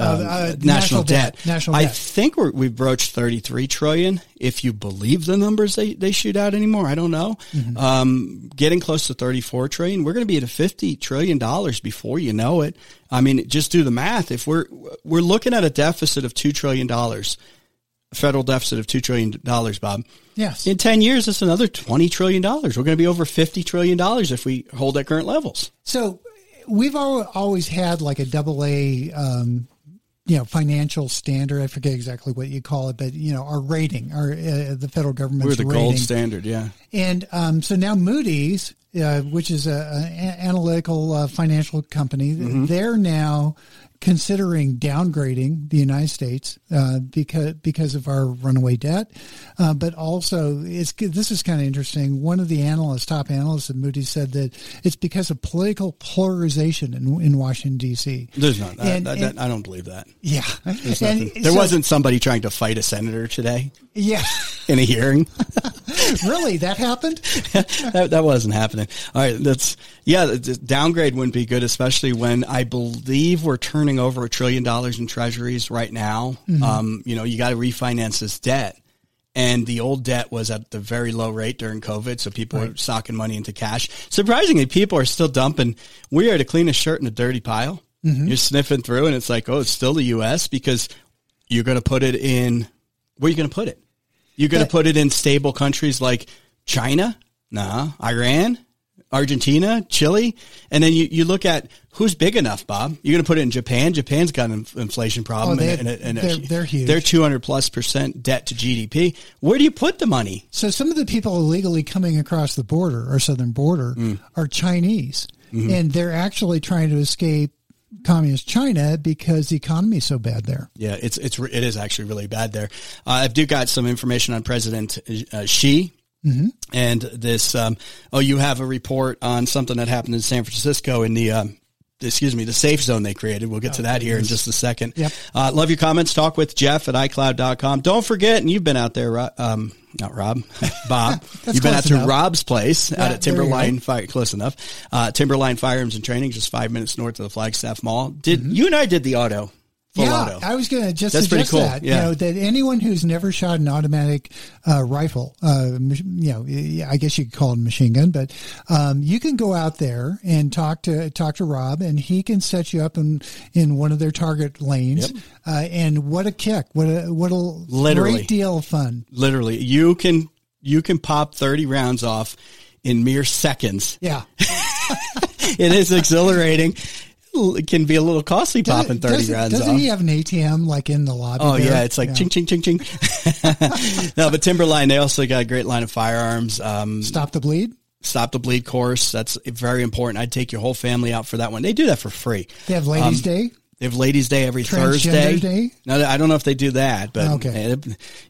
um, uh, national, national debt. debt. National I debt. think we're, we've broached 33 trillion. If you believe the numbers they, they shoot out anymore, I don't know. Mm-hmm. Um, getting close to 34 trillion. We're going to be at a 50 trillion dollars before you know it. I mean, just do the math. If we're, we're looking at a deficit of $2 trillion, federal deficit of $2 trillion, Bob. Yes. In 10 years, it's another $20 trillion. We're going to be over $50 trillion if we hold at current levels. So we've al- always had like a double A, um, you know, financial standard. I forget exactly what you call it, but you know, our rating, our uh, the federal government's We're the rating. gold standard. Yeah. And um, so now Moody's, uh, which is a, a analytical uh, financial company, Mm-hmm. they're now considering downgrading the United States uh, because because of our runaway debt, uh, but also it's this is kind of interesting. One of the analysts, top analysts at Moody's, said that it's because of political polarization in, in Washington D.C. There's not. I- And- I, and- I don't believe that. Yeah, And. There so- wasn't somebody trying to fight a senator today Yeah, in a hearing. [LAUGHS] really, that happened. [LAUGHS] that, that wasn't happening. All right, that's yeah. the- the Downgrade wouldn't be good, especially when I believe we're turning over a trillion dollars in treasuries right now. Mm-hmm. Um, you know, you got to refinance this debt, and the old debt was at the very low rate during COVID, so people were socking money into cash. Surprisingly, people are still dumping. We are to clean a shirt in a dirty pile. Mm-hmm. You're sniffing through, and it's like, oh, it's still the U.S. because you're going to put it in. Where are you going to put it? You're going to put it in stable countries like China? Nah. Iran? Argentina? Chile? And then you, you look at who's big enough, Bob. You're going to put it in Japan. Japan's got an inflation problem. Oh, they- and, and a- they're- they're huge. They're 200 plus percent debt to GDP. Where do you put the money? So some of the people illegally coming across the border, our southern border, Mm. are Chinese, Mm-hmm. and they're actually trying to escape communist China because the economy is so bad there. Yeah, it's it's it is actually really bad there. Uh, I do got some information on President uh, Xi. And this, um, oh, you have a report on something that happened in San Francisco in the, um, excuse me, the safe zone they created. We'll get to that here in just a second. Yep. Uh, love your comments. Talk with Jeff at iCloud.com. Don't forget, and you've been out there, um, not Rob, [LAUGHS] Bob. [LAUGHS] you've been out to enough. Rob's place out at there you go. Timberline Fire, close enough. Uh, Timberline Firearms and Training, just five minutes north of the Flagstaff Mall. Did you and I did the auto? Yeah, auto. I was going to just That's suggest cool, that. yeah. You know that anyone who's never shot an automatic uh, rifle, uh, you know, I guess you could call it a machine gun, but um, you can go out there and talk to talk to Rob, and he can set you up in in one of their target lanes. Uh, and what a kick! What a what a Literally. great deal of fun. literally you can you can pop 30 rounds off in mere seconds Yeah. [LAUGHS] it is exhilarating it can be a little costly popping 30 doesn't, rounds doesn't off he have an ATM like in the lobby? Oh there? yeah, it's like ching ching ching ching. [LAUGHS] no, but Timberline they also got a great line of firearms. Um, Stop the bleed. stop the bleed course. That's very important. I'd take your whole family out for that one. They do that for free. They have Ladies' Day. They have Ladies' Day every Thursday. Day? No, I don't know if they do that, but Okay. eh,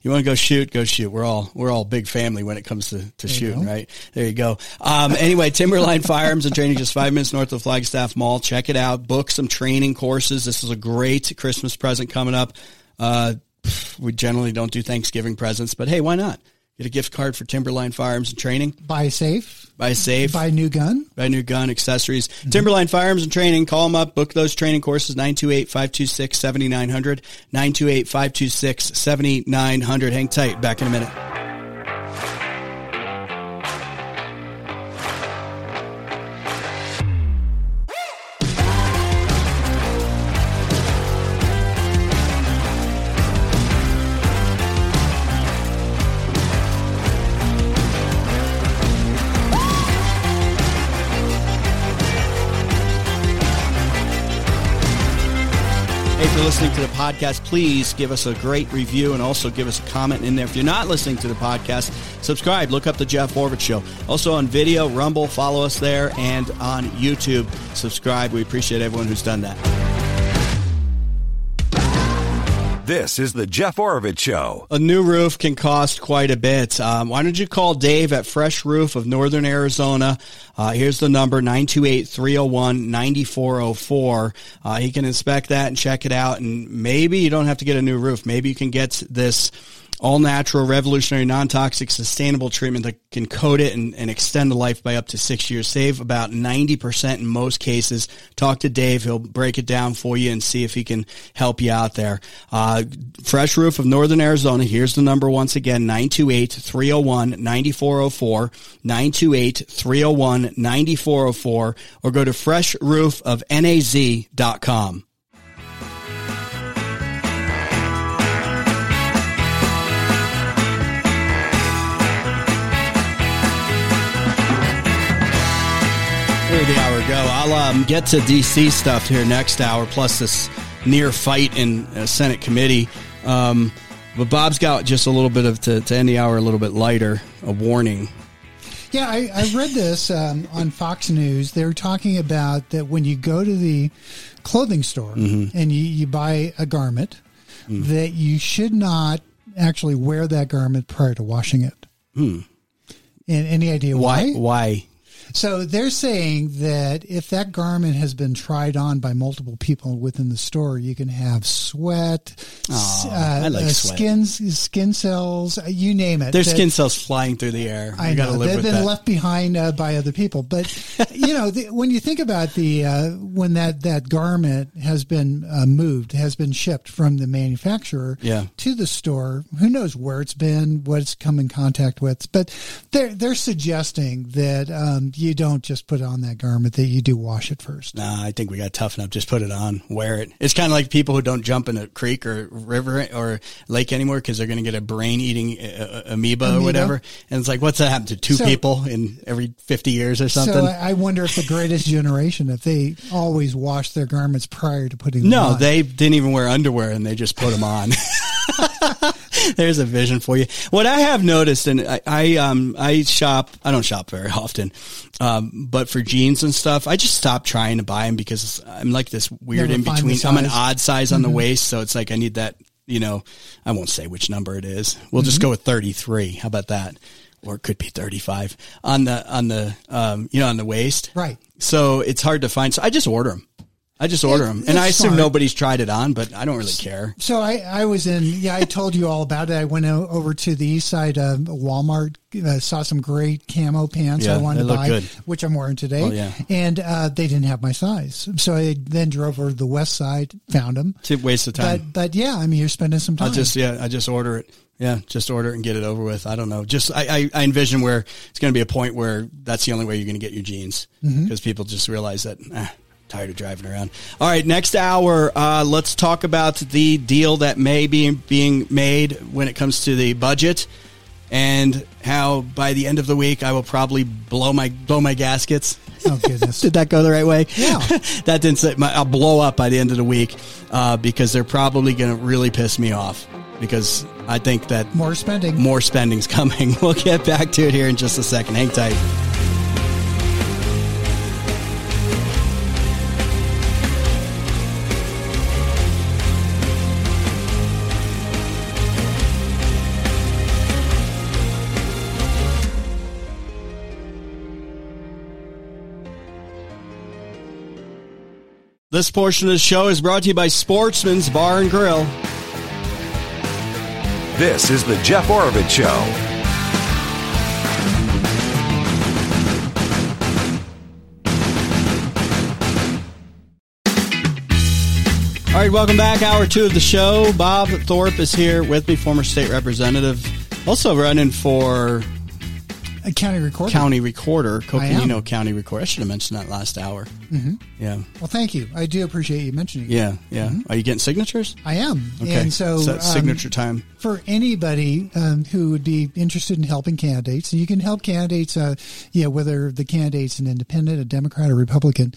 you want to go shoot, go shoot. We're all we're all big family when it comes to, to shooting, right? There you go. Um, anyway, Timberline Firearms and Training, just five minutes north of Flagstaff Mall. Check it out. Book some training courses. This is a great Christmas present coming up. Uh, we generally don't do Thanksgiving presents, but hey, why not? Get a gift card for Timberline Firearms and Training. Buy safe. Buy safe. Buy a new gun. Buy new gun accessories. Mm-hmm. Timberline Firearms and Training. Call them up. Book those training courses. 928-526-7900. 928-526-7900. Hang tight. Back in a minute. Listening to the podcast, please give us a great review and also give us a comment in there. If you're not listening to the podcast, subscribe. Look up the Jeff Oravits Show. Also on video, Rumble, follow us there, and on YouTube, subscribe. We appreciate everyone who's done that. This is the Jeff Oravits Show. A new roof can cost quite a bit. Um, why don't you call Dave at Fresh Roof of Northern Arizona? Uh, here's the number, 928-301-9404. Uh, he can inspect that and check it out. And maybe you don't have to get a new roof. Maybe you can get this all natural, revolutionary, non toxic, sustainable treatment that can coat it and, and, extend the life by up to six years. Save about 90% in most cases. Talk to Dave. He'll break it down for you and see if he can help you out there. Uh, Fresh Roof of Northern Arizona. Here's the number once again, 928-301-9404, 928-301-9404, or go to freshroofofnaz.com. Where the hour go? I'll um, get to DC stuff here next hour, plus this near fight in uh, Senate committee. Um, but Bob's got just a little bit of to, to, end the hour a little bit lighter, a warning. Yeah, I, I read this um, on Fox News. They're talking about that when you go to the clothing store mm-hmm. and you, you buy a garment, mm. that you should not actually wear that garment prior to washing it. Hmm. And any idea why? Why? Why? So they're saying that if that garment has been tried on by multiple people within the store, you can have sweat, oh, uh, like uh, skin skin cells, uh, you name it. There's that, skin cells flying through the air. I know they've been that. left behind uh, by other people, but [LAUGHS] you know the, when you think about the uh, when that that garment has been uh, moved, has been shipped from the manufacturer yeah. to the store, who knows where it's been, what it's come in contact with, but they're they're suggesting that. Um, you don't just put on that garment; that you do wash it first. Nah, I think we got tough enough. Just put it on, wear it. It's kind of like people who don't jump in a creek or river or lake anymore because they're going to get a brain eating uh, uh, amoeba, amoeba, or whatever. And it's like, what's that happen to two so, people in every fifty years or something? So I wonder if the greatest generation, if they always wash their garments prior to putting them no, they didn't even wear underwear and they just put them on. [LAUGHS] [LAUGHS] [LAUGHS] There's a vision for you. What I have noticed, and I, I, um, I shop. I don't shop very often, um, but for jeans and stuff, I just stopped trying to buy them because I'm like this weird Never in between. I'm an odd size on mm-hmm. the waist, so it's like I need that. You know, I won't say which number it is. We'll mm-hmm. just go with 33. How about that? Or it could be 35 on the on the um, you know on the waist. Right. So it's hard to find. So I just order them. I just order them, and I assume smart. nobody's tried it on, but I don't really care. So I, I was in, yeah, I told you all about it. I went over to the east side of Walmart, uh, saw some great camo pants yeah, I wanted to buy, good. which I'm wearing today. Oh, yeah. And uh, they didn't have my size, so I then drove over to the west side, found them. It's a waste of time. But, but yeah, I mean, you're spending some time. I just yeah, I just order it. Yeah, just order it and get it over with. I don't know. Just I, I, I envision where it's going to be a point where that's the only way you're going to get your jeans because mm-hmm. people just realize that. Eh, tired of driving around. All right, next hour, uh, let's talk about the deal that may be being made when it comes to the budget, and how by the end of the week I will probably blow my blow my gaskets. Oh goodness! [LAUGHS] Did that go the right way? Yeah, [LAUGHS] that didn't. Say, my, I'll blow up by the end of the week uh, because they're probably going to really piss me off because I think that more spending, more spending's [LAUGHS] coming. We'll get back to it here in just a second. Hang tight. This portion of the show is brought to you by Sportsman's Bar and Grill. This is the Jeff Oravits Show. All right, welcome back. Hour two of the show. Bob Thorpe is here with me, former state representative, also running for A county recorder. county recorder. Coconino County recorder. I should have mentioned that last hour. Mm-hmm. Yeah, Well, thank you. I do appreciate you mentioning it. yeah, yeah. Are you getting signatures? I am. Okay, And so, that's um, signature time. for anybody um, who would be interested in helping candidates, and you can help candidates, uh, yeah, whether the candidate's an independent, a Democrat, or Republican.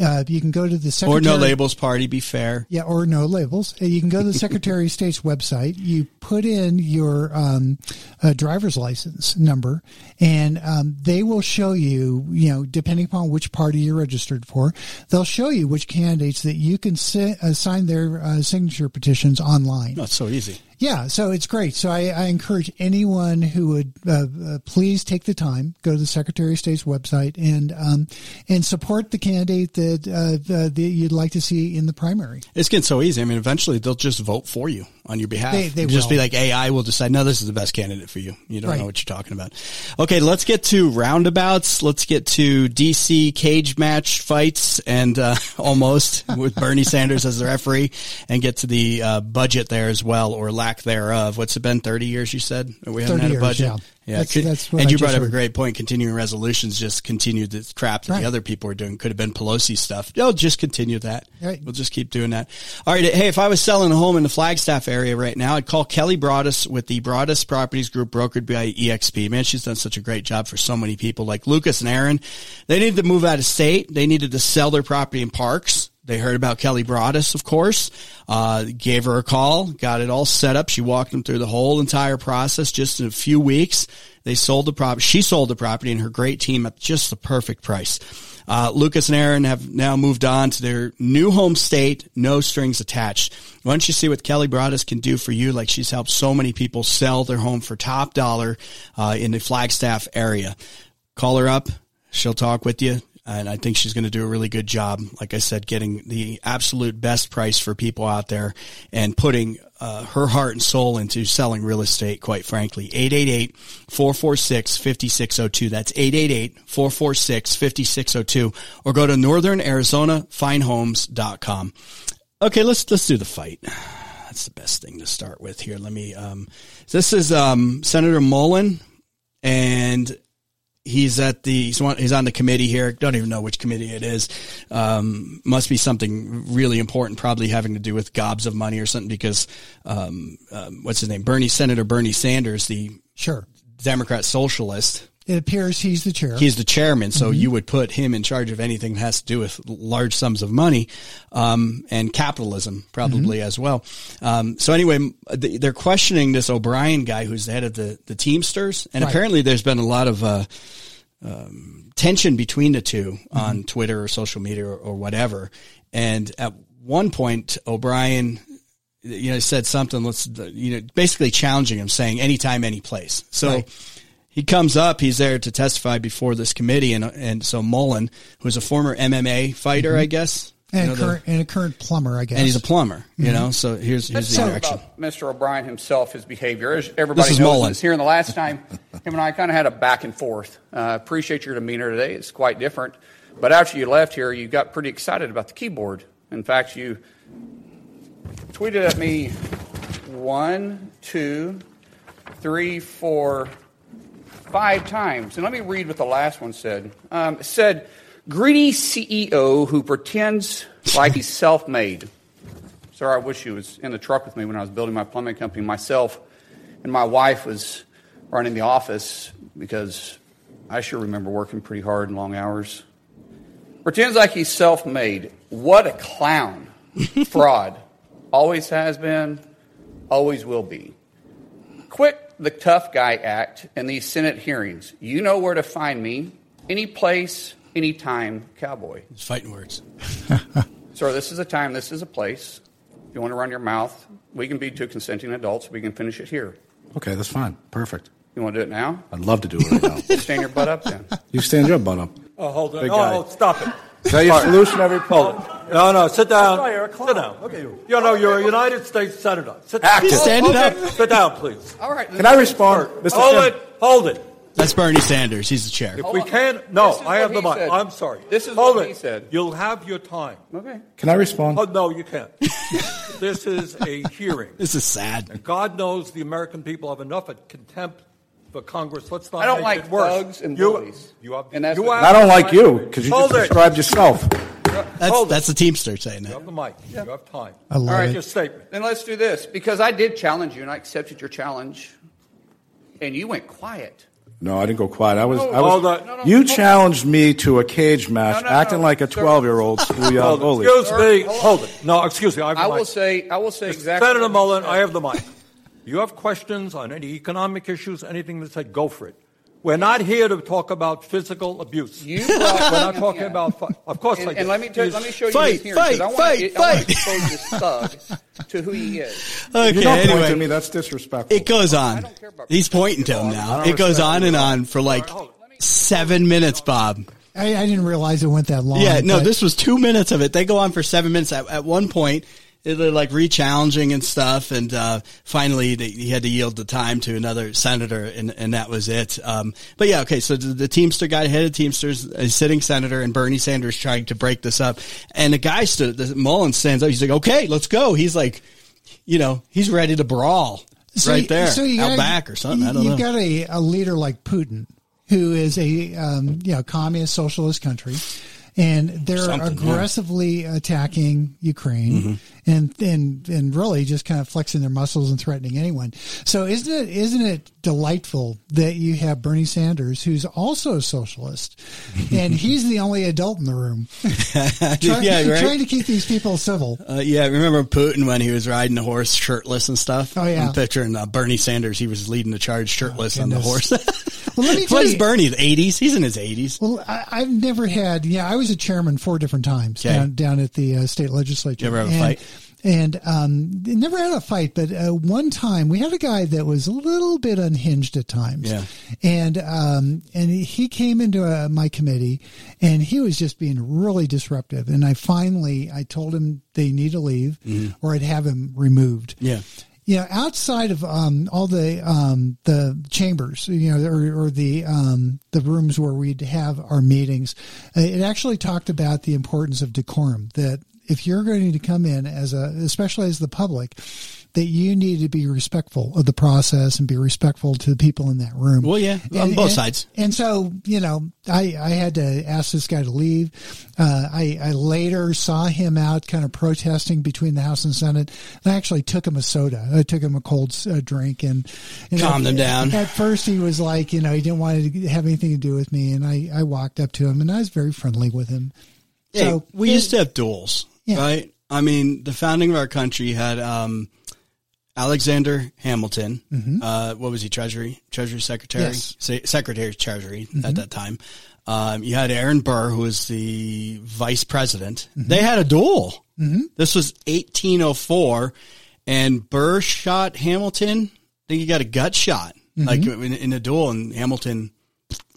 Uh, you can go to the secretary Or no labels party. Be fair. Yeah, or no labels. Uh, You can go to the Secretary of State's website. You put in your um, uh, driver's license number, and um, they will show you, you know, depending upon which party you're registered for, they'll show you which candidates that you can si- uh, sign their uh, signature petitions online. It's so easy. Yeah, so it's great. So I, I encourage anyone who would uh, uh, please take the time, go to the Secretary of State's website, and um, and support the candidate that uh, the, that you'd like to see in the primary. It's getting so easy. I mean, eventually they'll just vote for you on your behalf. They- they just will. be like AI will decide, no, this is the best candidate for you. You don't Right. know what you're talking about. Okay, let's get to roundabouts. Let's get to DC cage match fights and uh, [LAUGHS] almost with Bernie Sanders as the referee, and get to the uh, budget there as well or lack thereof. What's it been? Thirty years? You said we haven't 30 had a years, budget. yeah. That's- could- that's and I you brought up a great point. Continuing resolutions just continued the crap that Right. the other people were doing. Could have been Pelosi stuff. They'll just continue that. Right. We'll just keep doing that. All right. Hey, if I was selling a home in the Flagstaff area right now, I'd call Kelly Broadus with the Broadus Properties Group brokered by EXP. Man, she's done such a great job for so many people like Lucas and Aaron. They needed to move out of state. They needed to sell their property in parks. They heard about Kelly Broadus, of course, uh, gave her a call, got it all set up. She walked them through the whole entire process just in a few weeks. They sold the property. She sold the property and her great team at just the perfect price. Uh, Lucas and Aaron have now moved on to their new home state, no strings attached. Why don't you see what Kelly Broadus can do for you? Like she's helped so many people sell their home for top dollar uh, in the Flagstaff area. Call her up. She'll talk with you. And I think she's going to do a really good job. Like I said, getting the absolute best price for people out there and putting uh, her heart and soul into selling real estate, quite frankly. 888-446-5602. That's 888-446-5602. Or go to northernarizonafinehomes.com. Okay, let's, let's do the fight. That's the best thing to start with here. Let me, um, this is, um, Senator Mullin and he's at the he's on, he's on the committee here. Don't even know which committee it is. Um, must be something really important, probably having to do with gobs of money or something. Because um, um, what's his name? Bernie Senator Bernie Sanders, the Sure. Democrat socialist. It appears he's the chair. He's the chairman, so you would put him in charge of anything that has to do with large sums of money um, and capitalism, probably as well. Um, so anyway, they're questioning this O'Brien guy, who's the head of the the Teamsters, and Right. apparently there's been a lot of uh, um, tension between the 2 on Twitter or social media or, or whatever. And at one point, O'Brien you know, said something, let's, you know, basically challenging him, saying anytime, any place. So Right. He comes up, he's there to testify before this committee. And, and so Mullin, who's a former MMA fighter, I guess, you and, know, a the- current, and a current plumber, I guess. and he's a plumber, you know, so here's, here's Let's the talk interaction. about Mr. O'Brien himself, his behavior. As everybody This is knows Mullin. that's here. And the last time, him and I kind of had a back and forth. Uh, appreciate your demeanor today. It's quite different. But after you left here, you got pretty excited about the keyboard. In fact, you tweeted at me one, two, three, four, five times. And let me read what the last one said. Um, it said, greedy CEO who pretends like he's self made. Sir, I wish you was in the truck with me when I was building my plumbing company. Myself and my wife was running the office because I sure remember working pretty hard and long hours. Pretends like he's self made. What a clown. [LAUGHS] Fraud. Always has been, always will be. Quit the tough guy act in these Senate hearings. You know where to find me. Any place, anytime, cowboy. It's fighting words. [LAUGHS] Sir, this is a time, this is a place. If you want to run your mouth, we can be two consenting adults. We can finish it here. Okay, that's fine. Perfect. You want to do it now? I'd love to do it right now. Stand your butt up then. You stand your butt up. Oh, hold on. Big No, guy. no, stop it. Is that your solution every Hold it. Oh, no, no, sit down. Sit down. Okay, you. You know, you're a United States Senator. Sit down. He's standing Okay, up. Sit down, please. All right. Can I respond, Mr. Hold Chairman? it. Hold it. That's Bernie Sanders. He's the chair. If we on. can, no, This is I have the he mic. said. I'm sorry. This is Hold what it. he said. You'll have your time. Okay. Can I respond? Oh, no, you can't. [LAUGHS] this is a hearing. This is sad. God knows the American people have enough of contempt for Congress. Let's not I don't make like it worse. thugs and you, bullies. You have, And that's you what- have I don't like you because you Hold just described yourself. That's Hold that's it. the Teamster saying You that. have the mic. You have time. I love All right. it. Your statement. Then let's do this because I did challenge you and I accepted your challenge, and you went quiet. No, I didn't go quiet. I was. No, I was hold on. No, no, you hold- challenged me to a cage match, No, no, acting no. like a twelve-year-old [LAUGHS] schoolyard Hold bully. Excuse me. Hold. Hold it. No, excuse me. I, have the I will say. I will say exactly. Senator what Mullin. I have the mic. You have questions on any economic issues, anything that said, go for it. We're not here to talk about physical abuse. You brought We're not talking in. about. Fi- of course, I And, did. and let me tell, let me show you Fight, his hearing fight, because I want fight, to, I want to expose this thug to who he is. Okay, you don't point anyway, to me. That's disrespectful. it goes on. don't care about- He's pointing to him now. It goes on and on for like hold seven minutes, Bob. I, I didn't realize it went that long. Yeah, no, but- this was two minutes of it. They go on for seven minutes. At, at one point, they're like re-challenging and stuff, and uh, finally they, he had to yield the time to another senator, and, and that was it. Um, but yeah, okay. So the, the Teamster guy, head of Teamsters, a sitting senator, and Bernie Sanders trying to break this up, and the guy stood. The Mullin stands up. He's like, "Okay, let's go." He's like, you know, he's ready to brawl So right you- there, so you out got- back or something. I don't You've know. got a, a leader like Putin, who is a um, you know communist socialist country, and they're Something, yeah. aggressively attacking Ukraine, Mm-hmm. And and and really just kind of flexing their muscles and threatening anyone. So isn't it isn't it delightful that you have Bernie Sanders, who's also a socialist, [LAUGHS] and he's the only adult in the room, trying, [LAUGHS] yeah, right. trying to keep these people civil. Uh, yeah, remember Putin when he was riding the horse shirtless and stuff? Oh, yeah. I'm picturing uh, Bernie Sanders. He was leading the charge shirtless on the horse. Well, let me [LAUGHS] tell what is you- Bernie? The 80s? He's in his 80s. Well, I, I've never had. Yeah, I was a chairman four different times Okay. down, down at the uh, state legislature. You ever have a and, fight? And um, never had a fight, but uh, one time we had a guy that was a little bit unhinged at times. Yeah. And um, and he came into uh, my committee, and he was just being really disruptive. And I finally I told him they need to leave, or I'd have him removed. Mm-hmm. Yeah. You know, outside of um, all the um, the chambers, you know, or, or the um, the rooms where we'd have our meetings, uh, it actually talked about the importance of decorum. That if you're going to come in as a, especially as the public, that you need to be respectful of the process and be respectful to the people in that room. Well, yeah, on both sides. And so, you know, I, I had to ask this guy to leave. Uh, I, I later saw him out kind of protesting between the House and Senate. And I actually took him a soda. I took him a cold uh, drink and, and Calmed at, him down. At first, he was like, you know, he didn't want to have anything to do with me. And I, I walked up to him and I was very friendly with him. Hey, So we it- used to have duels, Yeah. right? I mean, the founding of our country had um, Alexander Hamilton. Uh, what was he? Treasury, Treasury Secretary, Yes. Se- Secretary of Treasury at that time. Um, you had Aaron Burr, who was the vice president. They had a duel. This was 1804, and Burr shot Hamilton. I think he got a gut shot, like in, in a duel, and Hamilton.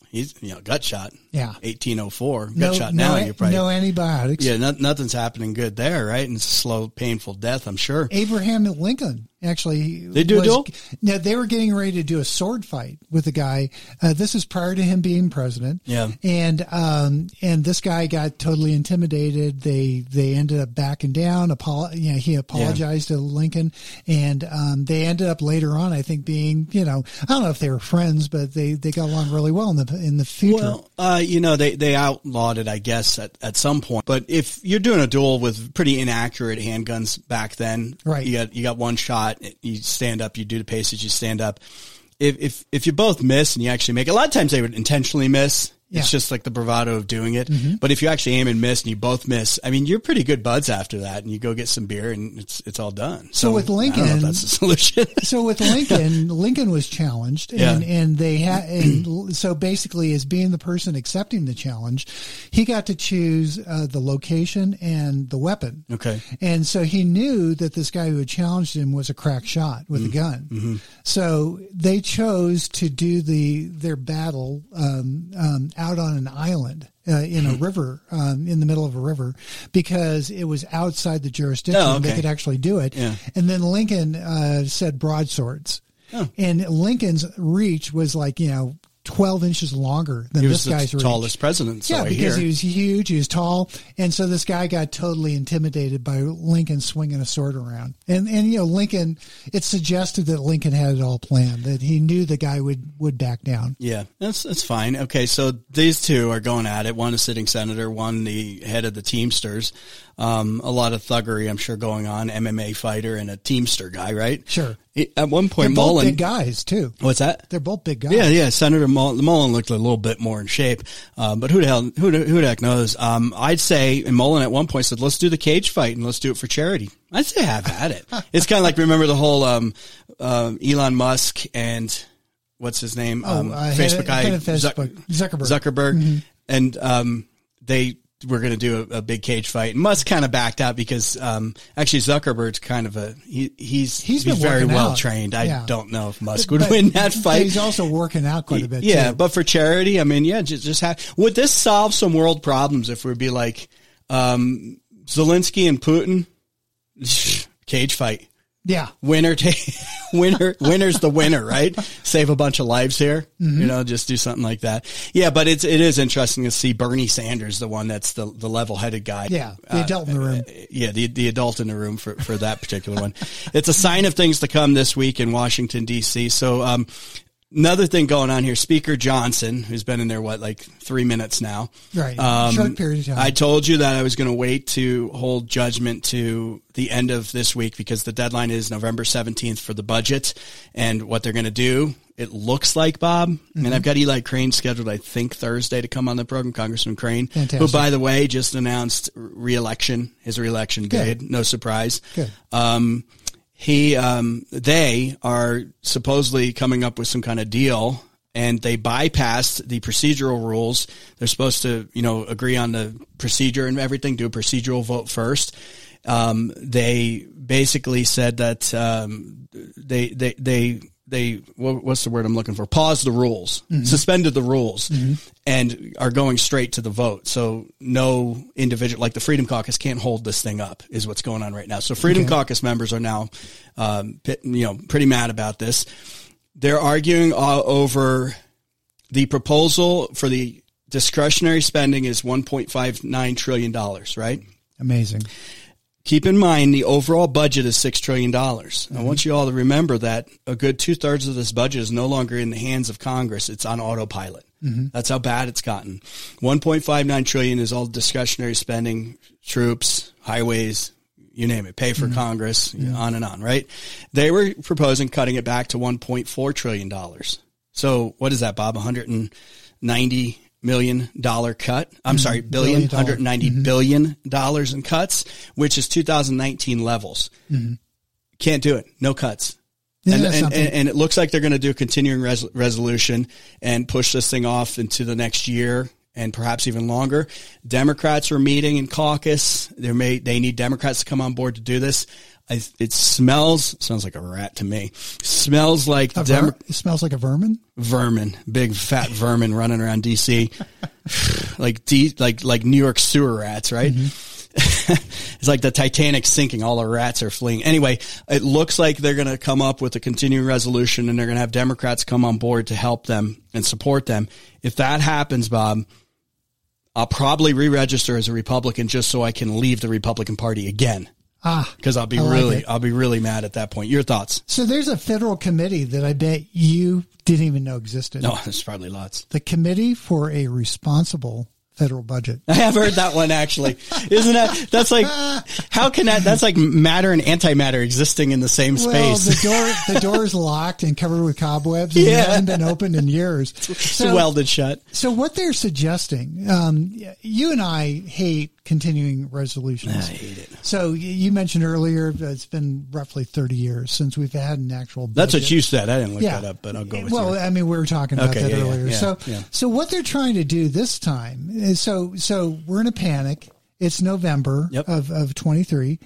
He's you know gut shot. Yeah. 1804 gut no, shot. no, Now you're probably no antibiotics. yeah, not, nothing's happening good there, right? And it's a slow, painful death, I'm sure. Abraham Lincoln actually They do a was, duel? No, they were getting ready to do a sword fight with a guy. Uh, this is prior to him being president. Yeah. and um, and this guy got totally intimidated. They they ended up backing down. Apolo- you know, he apologized to Lincoln, and um, they ended up later on, I think, being you know, I don't know if they were friends, but they they got along really well in the in the future. Well, uh, you know, they, they outlawed it, I guess, at, at some point. But if you're doing a duel with pretty inaccurate handguns back then, Right. You got you got one shot. You stand up. You do the paces. You stand up. If if if you both miss and you actually make, a lot of times they would intentionally miss. Yeah. It's just like the bravado of doing it. But if you actually aim and miss and you both miss, I mean, you're pretty good buds after that, and you go get some beer and it's it's all done. So, with know if Lincoln- that's the [LAUGHS] solution. so with Lincoln, Lincoln was challenged, and Yeah. and they had, and so basically, as being the person accepting the challenge, he got to choose uh, the location and the weapon. Okay. and so he knew that this guy who had challenged him was a crack shot with a gun. So they chose to do the their battle um, um, out on an island. Uh, in a river, um, in the middle of a river, because it was outside the jurisdiction. Oh, They could actually do it. Yeah. And then Lincoln uh, said broadswords. And Lincoln's reach was like, you know, 12 inches longer than this guy's reach. tallest president. So yeah, I because hear. he was huge, he was tall, and so this guy got totally intimidated by Lincoln swinging a sword around. And and you know Lincoln, it suggested that Lincoln had it all planned, that he knew the guy would would back down. Yeah, that's that's fine. Okay, so these two are going at it. One a sitting senator, one the head of the Teamsters. Um, a lot of thuggery, I'm sure, going on. MMA fighter and a Teamster guy, right? Sure. At one They're point, both Mullin. big guys too. What's that? They're both big guys. Yeah, yeah. Senator Mullin, Mullin looked a little bit more in shape, um, but who the hell, who the, who the heck knows? Um, I'd say, and Mullin at one point said, "Let's do the cage fight and let's do it for charity." I'd say have at it. [LAUGHS] it's kind of like remember the whole um, um, Elon Musk and what's his name? Oh, um, uh, Facebook guy head of Zuck- Facebook, Zuckerberg. Zuckerberg, Mm-hmm. and um, they were going to do a, a big cage fight. And Musk kind of backed out because um, actually Zuckerberg's kind of a he, he's He's been very well out. trained. I Yeah. don't know if Musk would But- win that fight. He's also working out quite a bit. Yeah, too. but for charity, I mean, yeah, just, just have, would this solve some world problems if we'd be like, um, Zelensky and Putin, [LAUGHS] cage fight. Yeah, Winner, ta- [LAUGHS] winner, winner's the winner, right? Save a bunch of lives here, Mm-hmm. you know, just do something like that. Yeah, but it's, it is interesting to see Bernie Sanders, the one that's the, the level headed guy. yeah, the Uh, adult in the room. yeah, the the adult in the room for, for that particular one. It's a sign of things to come this week in Washington D.C. So, um, another thing going on here, Speaker Johnson, who's been in there what like three minutes now, Right. Um, Short period of time. I told you that I was going to wait to hold judgment to the end of this week because the deadline is November seventeenth for the budget and what they're going to do. It looks like Bob, Mm-hmm. and I've got Eli Crane scheduled, I think Thursday to come on the program, Congressman Crane, who by the way just announced reelection, his reelection Good. bid. No surprise. Good. Um, he, um, they are supposedly coming up with some kind of deal and they bypassed the procedural rules. They're supposed to, you know, agree on the procedure and everything, do a procedural vote first. Um, they basically said that, um, they, they, they, they, what, what's the word I'm looking for? Pause the rules, suspended the rules and are going straight to the vote. So no individual, like the Freedom Caucus can't hold this thing up is what's going on right now. So Freedom Caucus members are now, um, you know, pretty mad about this. They're arguing uh, over the proposal for the discretionary spending is 1.59 trillion dollars, right? Amazing. Keep in mind the overall budget is six trillion dollars. I mm-hmm. want you all to remember that a good two thirds of this budget is no longer in the hands of Congress; it's on autopilot. Mm-hmm. That's how bad it's gotten. One point five nine trillion is all discretionary spending, troops, highways, you name it, pay for mm-hmm. Congress, on and on. Right? They were proposing cutting it back to one point four trillion dollars. So what is that, Bob? One hundred and ninety million dollar cut. I'm mm-hmm. sorry, billion, Billion. 190 mm-hmm. billion dollars in cuts, which is 2019 levels. Mm-hmm. Can't do it. No cuts. And, and, and, and it looks like they're going to do a continuing res- resolution and push this thing off into the next year and perhaps even longer. Democrats are meeting in caucus. They may they need Democrats to come on board to do this. I, it smells sounds like a rat to me. Smells like ver- it smells like a vermin. vermin, big fat vermin running around DC, [SIGHS] like D, like like New York sewer rats, right? Mm-hmm. [LAUGHS] it's like the Titanic sinking; all the rats are fleeing. Anyway, it looks like they're going to come up with a continuing resolution, and they're going to have Democrats come on board to help them and support them. If that happens, Bob, I'll probably re-register as a Republican just so I can leave the Republican Party again. Ah, Because I'll be like really, it. I'll be really mad at that point. Your thoughts? So there's a federal committee that I bet you didn't even know existed. No, [LAUGHS] there's probably lots. The Committee for a Responsible Federal Budget. [LAUGHS] I have heard that one actually. Isn't that that's like how can that that's like matter and antimatter existing in the same Well, space? the door the [LAUGHS] door is locked and covered with cobwebs and Yeah. it hasn't been opened in years. it's welded shut. so what they're suggesting, um, you and I hate continuing resolutions. I hate it. So you mentioned earlier that it's been roughly 30 years since we've had an actual budget. That's what you said. I didn't look that up, but I'll go with well. I mean, we were talking about Okay, that yeah, yeah, earlier. yeah, so, yeah. so what they're trying to do this time is so, so we're in a panic. It's November Yep. of, of 23.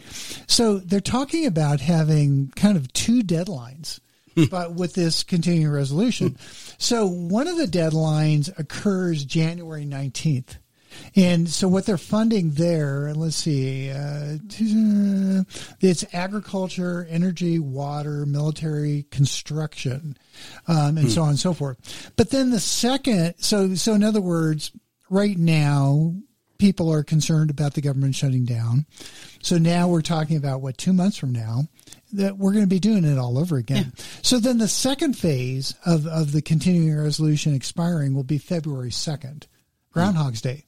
So they're talking about having kind of two deadlines. Hmm. But with this continuing resolution. so one of the deadlines occurs January 19th. And so what they're funding there, let's see, uh, it's agriculture, energy, water, military, construction, um, and so on and so forth. But then the second, so so in other words, right now people are concerned about the government shutting down. So now we're talking about what two months from now that we're going to be doing it all over again. Yeah. So then the second phase of, of the continuing resolution expiring will be February 2nd, Groundhog's Day.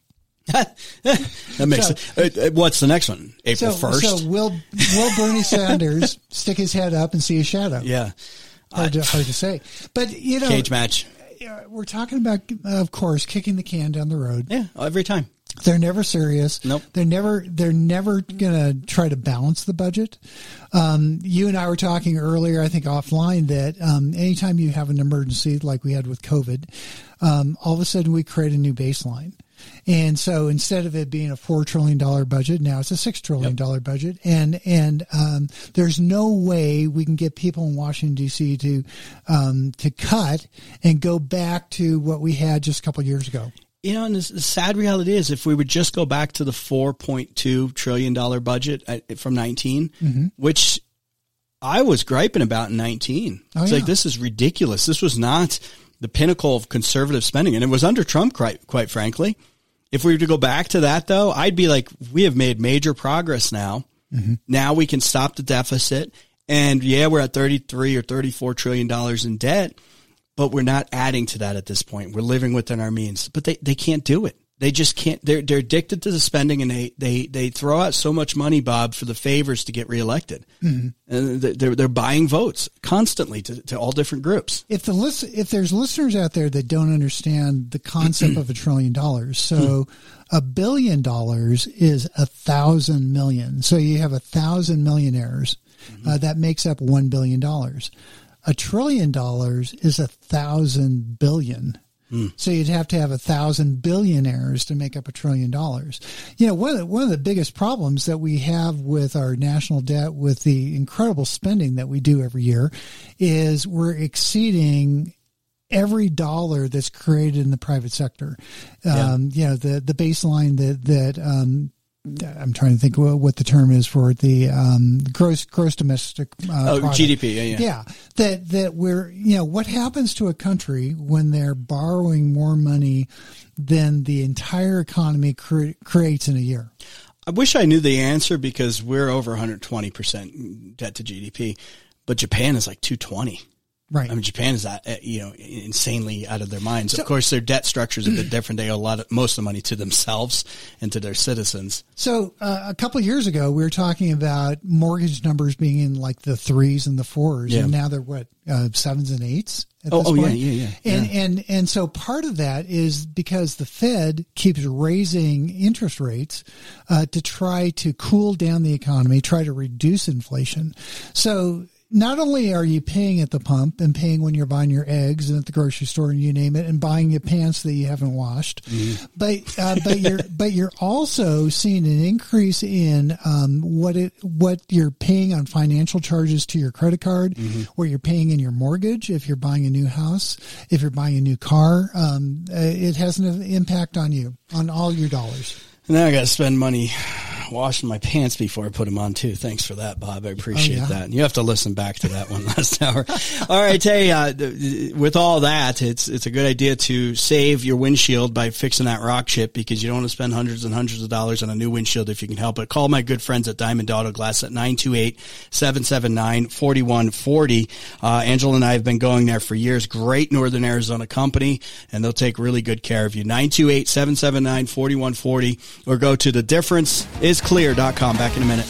That makes so, sense. Uh, what's the next one? April first. So, so will will Bernie [LAUGHS] Sanders stick his head up and see a shadow? Yeah, hard to, hard to say. But you know, cage match. We're talking about, of course, kicking the can down the road. Yeah, every time. They're never serious. Nope. They're never they're never gonna try to balance the budget. Um, you and I were talking earlier, I think offline, that um, anytime you have an emergency like we had with COVID, um, all of a sudden we create a new baseline. And so instead of it being a four trillion dollar budget, now it's a six trillion dollar yep. budget, and and um, there's no way we can get people in Washington D.C. to um, to cut and go back to what we had just a couple years ago you know, and the, sad reality is, if we would just go back to the four point two trillion dollar budget from 19 mm-hmm. which I was griping about in nineteen, oh, it's yeah. like this is ridiculous. This was not the pinnacle of conservative spending, and it was under Trump, quite, quite frankly. If we were to go back to that, though, I'd be like, we have made major progress now. Mm-hmm. Now we can stop the deficit, and yeah, we're at thirty three or thirty four trillion dollars in debt but we're not adding to that at this point. We're living within our means, but they, they can't do it. They just can't. They're they're addicted to the spending, and they they they throw out so much money, Bob, for the favors to get reelected, mm-hmm. and they're they're buying votes constantly to, to all different groups. If the list, if there's listeners out there that don't understand the concept of a trillion dollars, so hmm. a billion dollars is a thousand million. So you have a thousand millionaires. Mm-hmm. Uh, that makes up one billion dollars a trillion dollars is a thousand billion. Mm. So you'd have to have a thousand billionaires to make up a trillion dollars. You know, one of the, one of the biggest problems that we have with our national debt, with the incredible spending that we do every year, is we're exceeding every dollar that's created in the private sector. Um, yeah. You know, the the baseline that that um, I'm trying to think what the term is for the um, gross gross domestic uh, oh, product. GDP. Yeah, yeah, yeah. That that we're you know what happens to a country when they're borrowing more money than the entire economy cre- creates in a year. I wish I knew the answer because we're over 120 percent debt to GDP, but Japan is like 220. Right. I mean, Japan is that uh, you know insanely out of their minds. So, of course, their debt structure is a bit [CLEARS THROAT] different. They owe a lot of most of the money to themselves and to their citizens. So uh, a couple years ago, we were talking about mortgage numbers being in like the threes and the fours, yeah. and now they're what uh, sevens and eights. oh, oh yeah, yeah, yeah. And yeah. and and so part of that is because the Fed keeps raising interest rates uh, to try to cool down the economy, try to reduce inflation. So not only are you paying at the pump and paying when you're buying your eggs and at the grocery store and you name it and buying your pants that you haven't washed, mm-hmm. but uh, but you're [LAUGHS] but you're also seeing an increase in um, what it what you're paying on financial charges to your credit card, mm-hmm. what you're paying in your mortgage if you're buying a new house, if you're buying a new car. Um, uh, it has an impact on you on all your dollars. Now I got to spend money washing my pants before I put them on too. Thanks for that, Bob. I appreciate oh, yeah. that. You have to listen back to that one [LAUGHS] last hour. All right, hey, uh, with all that, it's it's a good idea to save your windshield by fixing that rock chip because you don't want to spend hundreds and hundreds of dollars on a new windshield if you can help it. Call my good friends at Diamond Auto Glass at 928-779-4140. Uh, Angela and I have been going there for years. Great Northern Arizona company, and they'll take really good care of you. 928-779-4140 or go to the difference is isclear.com. Back in a minute.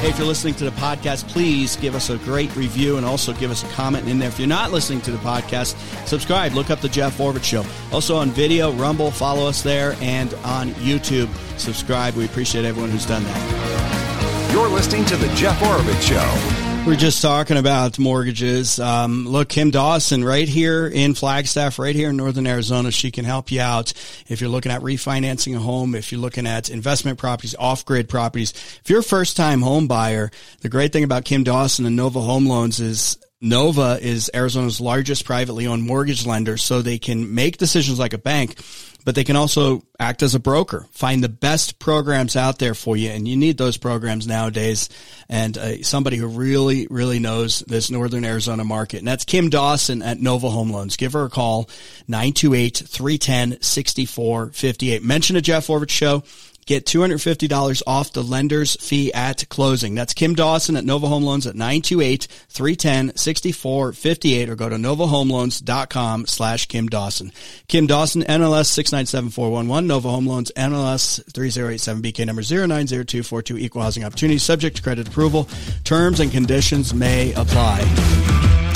Hey, if you're listening to the podcast, please give us a great review and also give us a comment in there. If you're not listening to the podcast, subscribe. Look up the Jeff Oravits Show. Also on video, Rumble, follow us there, and on YouTube, subscribe. We appreciate everyone who's done that. You're listening to the Jeff Oravits Show. We're just talking about mortgages. Um, look, Kim Dawson, right here in Flagstaff, right here in Northern Arizona, she can help you out if you're looking at refinancing a home, if you're looking at investment properties, off-grid properties. If you're a first-time home buyer, the great thing about Kim Dawson and Nova Home Loans is Nova is Arizona's largest privately owned mortgage lender, so they can make decisions like a bank, but they can also act as a broker, find the best programs out there for you. And you need those programs nowadays. And uh, somebody who really, really knows this Northern Arizona market. And that's Kim Dawson at Nova Home Loans. Give her a call, 928-310-6458. Mention a Jeff Oravits show. Get $250 off the lender's fee at closing. That's Kim Dawson at Nova Home Loans at 928-310-6458 or go to novahomeloans.com slash Kim Dawson. Kim Dawson, NLS 697411, Nova Home Loans, NLS 3087BK number 090242, equal housing opportunity, subject to credit approval. Terms and conditions may apply.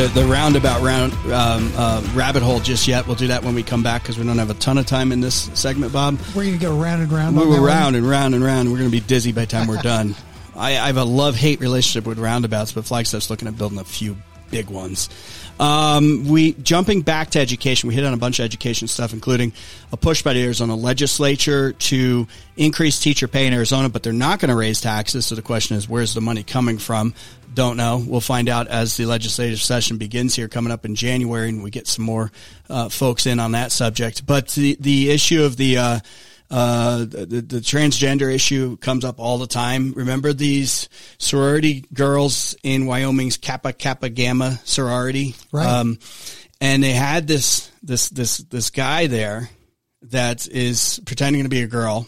The, the, roundabout round um, uh, rabbit hole just yet. We'll do that when we come back because we don't have a ton of time in this segment, Bob. We're going to go round and round. We were round and round and round. We're going to be dizzy by the time we're done. [LAUGHS] I, I have a love hate relationship with roundabouts, but Flagstaff's looking at building a few big ones. Um, we jumping back to education. We hit on a bunch of education stuff, including a push by the Arizona legislature to increase teacher pay in Arizona, but they're not going to raise taxes. So the question is, where's the money coming from? Don't know. We'll find out as the legislative session begins here, coming up in January, and we get some more uh, folks in on that subject. But the the issue of the uh, uh, the, the transgender issue comes up all the time. Remember these sorority girls in Wyoming's Kappa Kappa Gamma sorority? Right. Um, and they had this, this, this, this guy there that is pretending to be a girl,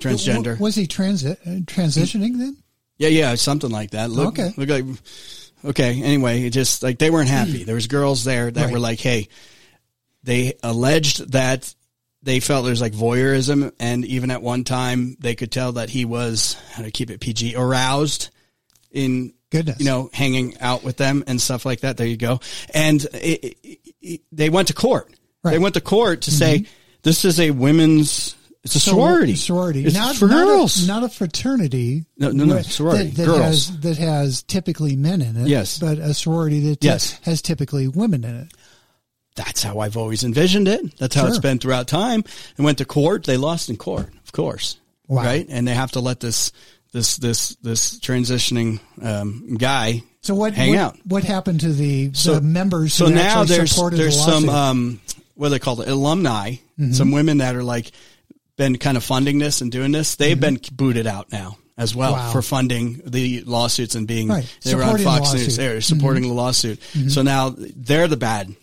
transgender. Was he transi- uh, transitioning then? Yeah, yeah, something like that. Look, Okay. look like, okay. Anyway, it just like they weren't happy. There was girls there that Right. were like, hey, they alleged that they felt there's like voyeurism, and even at one time they could tell that he was how to keep it PG aroused in Goodness. you know hanging out with them and stuff like that. There you go. And it, it, it, they went to court. They Right. Mm-hmm. went to court to say this is a women's. It's a So- sorority. Sorority. It's not, for not girls. A, not a fraternity. No, no, no, sorority. That, that Girls. Has, that has typically men in it. Yes. But a sorority that Yes. has typically women in it. That's how I've always envisioned it. That's how it's been throughout time. And went to court. They lost in court, of course. Wow. Right. And they have to let this, this, this, this transitioning, um, guy So what hang what, out. what happened to the, So- the members So who now there's, there's the some, um, what are they called? Alumni, Mm-hmm. some women that are like been kind of funding this and doing this. They've been booted out now as well Mm-hmm. Wow. for funding the lawsuits and being, Right. they were on Supporting Fox News. Mm-hmm. They're supporting the lawsuit. So now they're the bad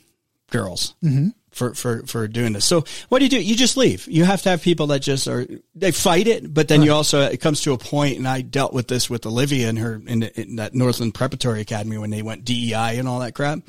girls. Mm-hmm. For, for, for doing this. So what do you do? You just leave. You have to have people that just are, they fight it, but then you also, it comes to a point, and I dealt with this with Olivia and her in, in that Northland Preparatory Academy when they went DEI and all that crap.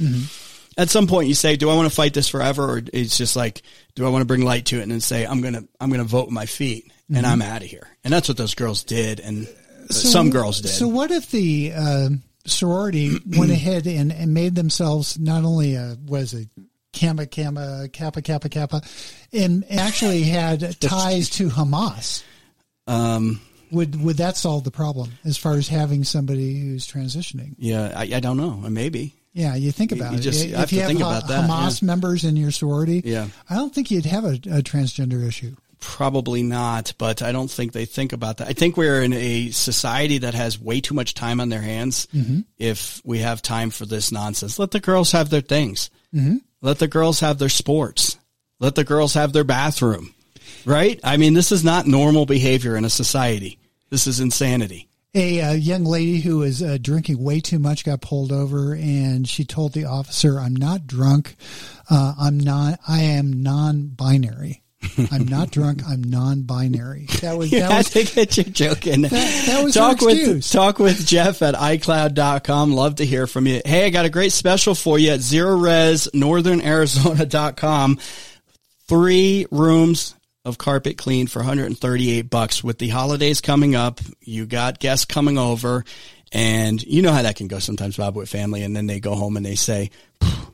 At some point you say, do I want to fight this forever? Or it's just like, do I want to bring light to it and then say, I'm going to, I'm going to vote with my feet and I'm out of here. And that's what those girls did. And uh, some girls did. So what if the uh, sorority went [CLEARS THROAT] ahead and, and made themselves not only a was it Kappa Kappa Kappa Kappa Kappa, and actually had [LAUGHS] ties to Hamas? um, Would would that solve the problem as far as having somebody who's transitioning? yeah, I, I don't know. Maybe. Yeah, you think about You it. just if have to you have Ha- that, Hamas members in your sorority, Yeah. I don't think you'd have a, a transgender issue. Probably not, but I don't think they think about that. I think we're in a society that has way too much time on their hands. If we have time for this nonsense, let the girls have their things. Let the girls have their sports. Let the girls have their bathroom. Right? I mean, this is not normal behavior in a society. This is insanity. A uh, young lady who was uh, drinking way too much got pulled over, and she told the officer, "I'm not drunk. Uh, I'm not. I am non-binary. [LAUGHS] I'm not drunk. I'm non-binary." That was [LAUGHS] You that had was to get your joke in. That- that was talk with talk with Jeff at iCloud.com. Love to hear from you. Hey, I got a great special for you at Zerorez NorthernArizona.com. Three rooms of carpet clean for 138 bucks. With the holidays coming up, you got guests coming over, and you know how that can go sometimes, Bob, with family, and then they go home and they say,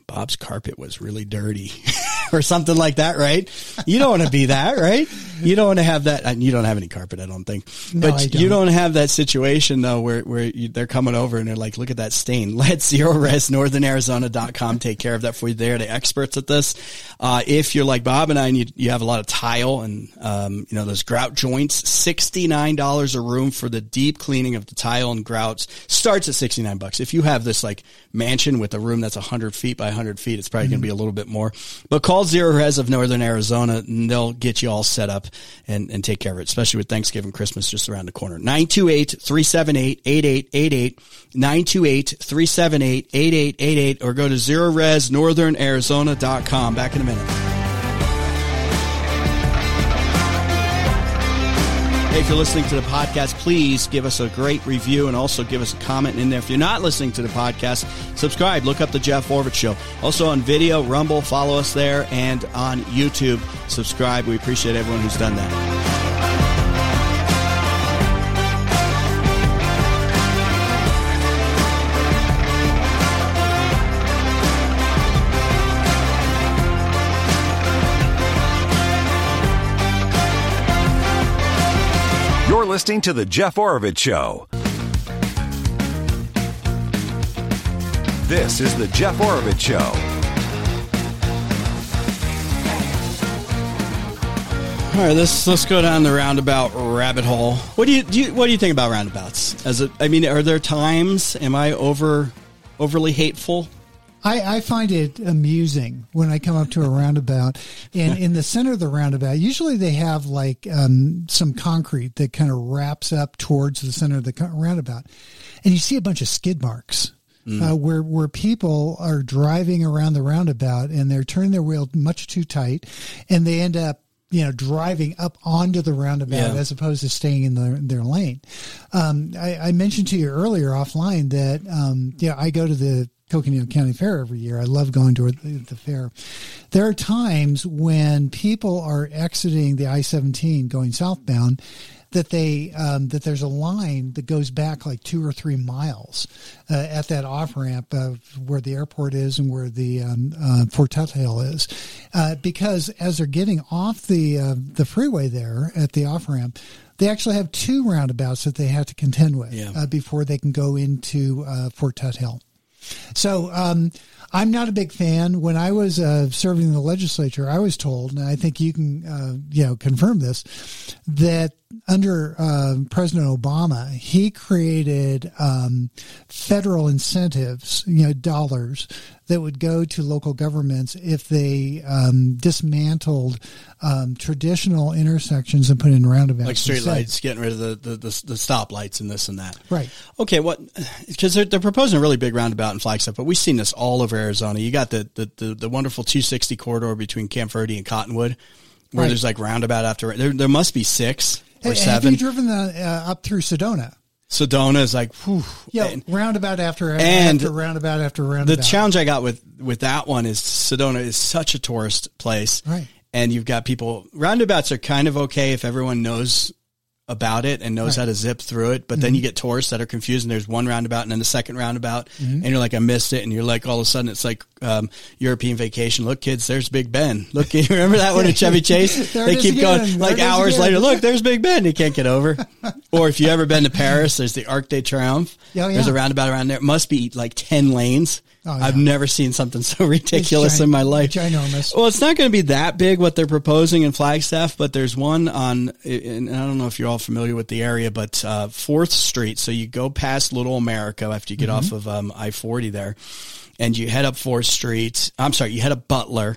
"Bob's carpet was really dirty." [LAUGHS] [LAUGHS] or something like that, right? You don't want to be that, right? You don't want to have that. and You don't have any carpet, I don't think. No, but I you don't. don't have that situation though, where where you, they're coming over and they're like, "Look at that stain." [LAUGHS] Let Zerorez NorthernArizona.com take care of that for you. They're the experts at this. Uh, if you're like Bob and I, and you, you have a lot of tile and um, you know those grout joints, sixty nine dollars a room for the deep cleaning of the tile and grouts starts at sixty nine bucks. If you have this like mansion with a room that's hundred feet by hundred feet, it's probably going to be a little bit more. But call Zerorez of Northern Arizona, and they'll get you all set up and, and take care of it, especially with Thanksgiving, Christmas just around the corner. 928-378-8888, 928-378-8888, or go to ZerorezNorthernArizona.com. Back in a minute. Hey, if you're listening to the podcast, please give us a great review and also give us a comment in there. If you're not listening to the podcast, subscribe. Look up the Jeff Oravits Show. Also on video, Rumble, follow us there, and on YouTube, subscribe. We appreciate everyone who's done that. Listening to The Jeff Oravits Show. This is The Jeff Oravits Show. All right, let's let's go down the roundabout rabbit hole. What do you, do you what do you think about roundabouts? As a, I mean, are there times? Am I over overly hateful? I, I find it amusing when I come up to a roundabout, and in the center of the roundabout, usually they have like um, some concrete that kind of wraps up towards the center of the roundabout, and you see a bunch of skid marks. Uh, where where people are driving around the roundabout and they're turning their wheel much too tight, and they end up you know driving up onto the roundabout Yeah. as opposed to staying in their their lane. Um, I, I mentioned to you earlier offline that um, yeah I go to the Coconino County Fair every year. I love going to the, the fair. There are times when people are exiting the I seventeen going southbound that they um, that there's a line that goes back like two or three miles uh, at that off ramp of where the airport is and where the um, uh, Fort Tuthill is, uh, because as they're getting off the uh, the freeway there at the off ramp. They actually have two roundabouts that they have to contend with Yeah. uh, before they can go into uh, Fort Tuthill. So um, I'm not a big fan. When I was uh, serving in the legislature, I was told, and I think you can, uh, you know, confirm this, that under uh, President Obama, he created um, federal incentives, you know, dollars that would go to local governments if they um, dismantled um, traditional intersections and put in roundabouts. Like street instead. lights, getting rid of the the, the, the stop lights and this and that. Right. Okay, what? Because they're, they're proposing a really big roundabout in Flagstaff, but we've seen this all over Arizona. You got the the, the, the wonderful 260 corridor between Camp Verde and Cottonwood, where Right. there's like roundabout after there. There must be six or Have seven. you driven the, uh, up through Sedona? Sedona is like, whew, Yeah, and- roundabout after And after roundabout after roundabout. the challenge I got with with that one is Sedona is such a tourist place, Right. And you've got people. Roundabouts are kind of okay if everyone knows about it and knows how to zip through it, but then Mm-hmm. you get tourists that are confused. And there's one roundabout and then the second roundabout, Mm-hmm. and you're like, I missed it, and you're like, all of a sudden it's like um, European vacation. Look, kids, there's Big Ben. [LAUGHS] Look, you remember that one at Chevy [LAUGHS] Chase? They keep again. going There like hours again. later. Look, there's Big Ben. You can't get over. [LAUGHS] or if you ever been to Paris, there's the Arc de Triomphe. Oh, yeah. There's a roundabout around there. It must be like 10 lanes. Oh, yeah. I've never seen something so [LAUGHS] ridiculous in my life. ginormous. Well, it's not going to be that big what they're proposing in Flagstaff, but there's one on, and I don't know if you're all familiar with the area, but uh, Fourth Street. So you go past Little America after you get Mm-hmm. off of um, I-40 there, and you head up Fourth Street. I'm sorry, you head up Butler,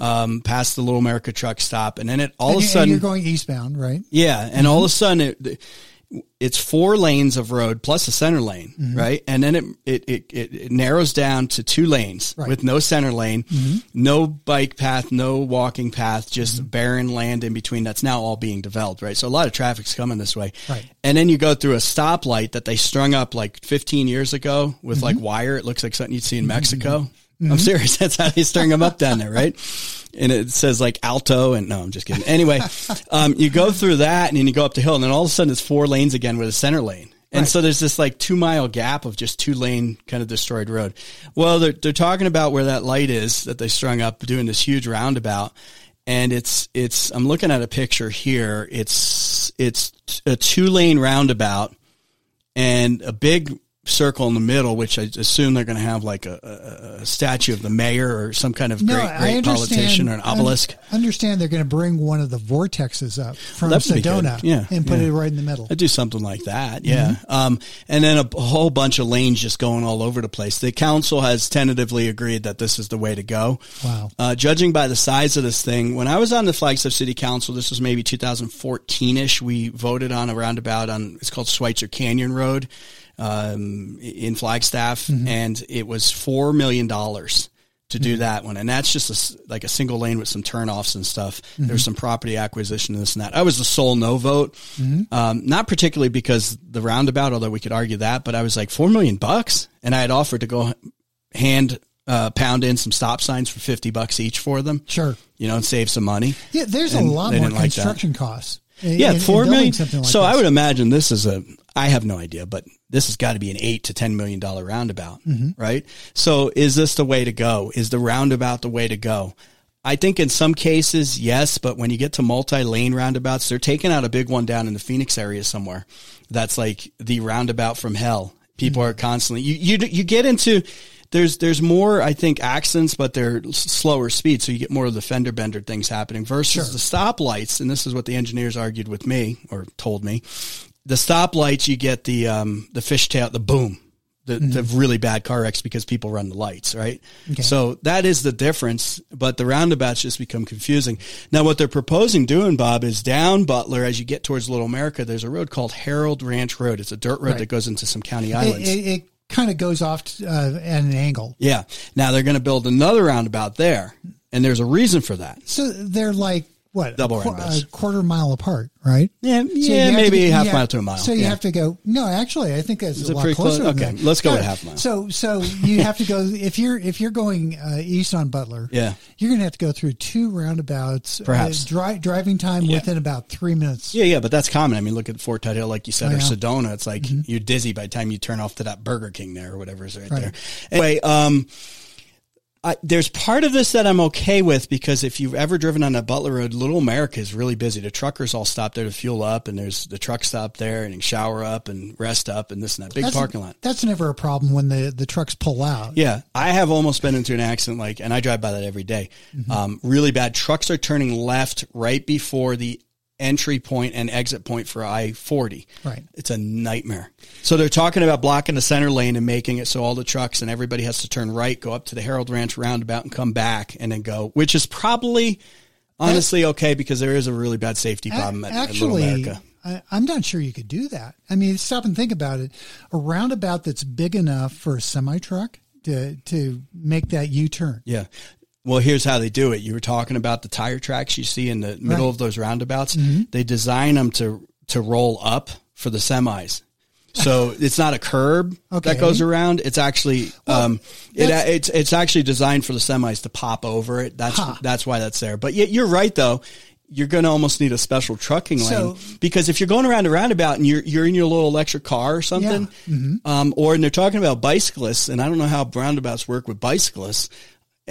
um, past the Little America truck stop, and then it all Mm-hmm. and, of a sudden, you're going eastbound, right? yeah, and all of a sudden it, it's four lanes of road plus a center lane, Mm-hmm. right? And then it, it it it narrows down to two lanes Right. with no center lane, Mm-hmm. no bike path, no walking path, just barren land in between. That's now all being developed, right? So a lot of traffic's coming this way, Right. And then you go through a stoplight that they strung up like 15 years ago with like wire. It looks like something you'd see in Mexico. I'm serious. [LAUGHS] That's how they string them up down there, right? And it says like alto and no, I'm just kidding. Anyway, [LAUGHS] um, you go through that and then you go up the hill and then all of a sudden it's four lanes again with a center lane. And Right. so there's this like two mile gap of just two lane kind of destroyed road. Well, they're, they're talking about where that light is that they strung up doing this huge roundabout. And it's, it's, I'm looking at a picture here. It's, it's a two lane roundabout and a big circle in the middle, which I assume they're going to have like a, a, a statue of the mayor or some kind of No, great, great politician or an obelisk. I understand they're going to bring one of the vortexes up from would. Sedona Yeah, and put yeah. it right in the middle. I'd do something like that. Yeah. Mm-hmm. Um, and then a, a whole bunch of lanes just going all over the place. The council has tentatively agreed that this is the way to go. Wow. Uh, judging by the size of this thing, when I was on the Flagstaff City Council, this was maybe 2014 ish, we voted on a roundabout on, it's called Switzer Canyon Road, um, in Flagstaff. Mm-hmm. And it was $4 million to do that one. And that's just a like a single lane with some turnoffs and stuff. Mm-hmm. There's some property acquisition, this and that. I was the sole no vote. Mm-hmm. Um, not particularly because the roundabout, although we could argue that, but I was like, four million bucks. And I had offered to go hand, uh, pound in some stop signs for 50 bucks each for them. Sure. You know, and save some money. Yeah, there's a lot more didn't like construction costs. in- Yeah, in- in four building million. Like so I would imagine this is a. I have no idea, but this has got to be an eight to ten million dollar roundabout, Mm-hmm. right? So is this the way to go? Is the roundabout the way to go? I think in some cases, yes, but when you get to multi-lane roundabouts, they're taking out a big one down in the Phoenix area somewhere. That's like the roundabout from hell. People Mm-hmm. are constantly you you you get into there's there's more I think accidents, but they're slower speed, so you get more of the fender bender things happening versus the stoplights. And this is what the engineers argued with me or told me. The stoplights, you get the um, the fishtail, the boom, the, the really bad car wrecks because people run the lights, right? So that is the difference. But the roundabouts just become confusing. Now, what they're proposing doing, Bob, is down Butler as you get towards Little America. There's a road called Herold Ranch Road. It's a dirt road Right. that goes into some county islands. it, it kind of goes off uh, at an angle. Yeah. Now they're going to build another roundabout there, and there's a reason for that. So they're like what Double a, qu- a quarter mile apart, right? Yeah, So yeah, maybe to- half you mile to a mile. So you Yeah. have to go. No, actually, I think that's Is a lot closer. close? Okay, let's go Yeah. half mile. So, so you have to go if you're if you're going uh, east on Butler. Yeah. you're going to have to go through two roundabouts. Perhaps. uh, dri- driving time within about three minutes. Yeah, yeah, but that's common. I mean, look at Fort Tuthill, like you said, Oh, or yeah. Sedona. It's like you're dizzy by the time you turn off to that Burger King there or whatever is right, Right. there. Anyway, um, I, there's part of this that I'm okay with because if you've ever driven on a Butler Road, Little America is really busy. The truckers all stop there to fuel up, and there's the truck stop there and shower up and rest up and this and that big That's, parking lot. That's never a problem when the the trucks pull out. Yeah, I have almost been into an accident like, and I drive by that every day. Mm-hmm. Um, really bad. Trucks are turning left right before the entry point and exit point for I forty. Right. It's a nightmare. So they're talking about blocking the center lane and making it so all the trucks and everybody has to turn right, go up to the Herold Ranch roundabout, and come back and then go, which is probably honestly okay because there is a really bad safety problem at, Actually, America. I, I'm not sure you could do that. I mean, stop and think about it. A roundabout that's big enough for a semi truck to to make that U turn. Yeah. Well, here's how they do it. You were talking about the tire tracks you see in the middle Right. Mm-hmm. of those roundabouts. They design them to to roll up for the semis. So [LAUGHS] it's not a curb Okay. that goes around. It's actually um, it, it's it's actually designed for the semis to pop over it. That's Huh. that's why that's there. But yet you're right though. You're going to almost need a special trucking lane So- because if you're going around a roundabout and you're you're in your little electric car or something, Mm-hmm. um, or and they're talking about bicyclists, and I don't know how roundabouts work with bicyclists.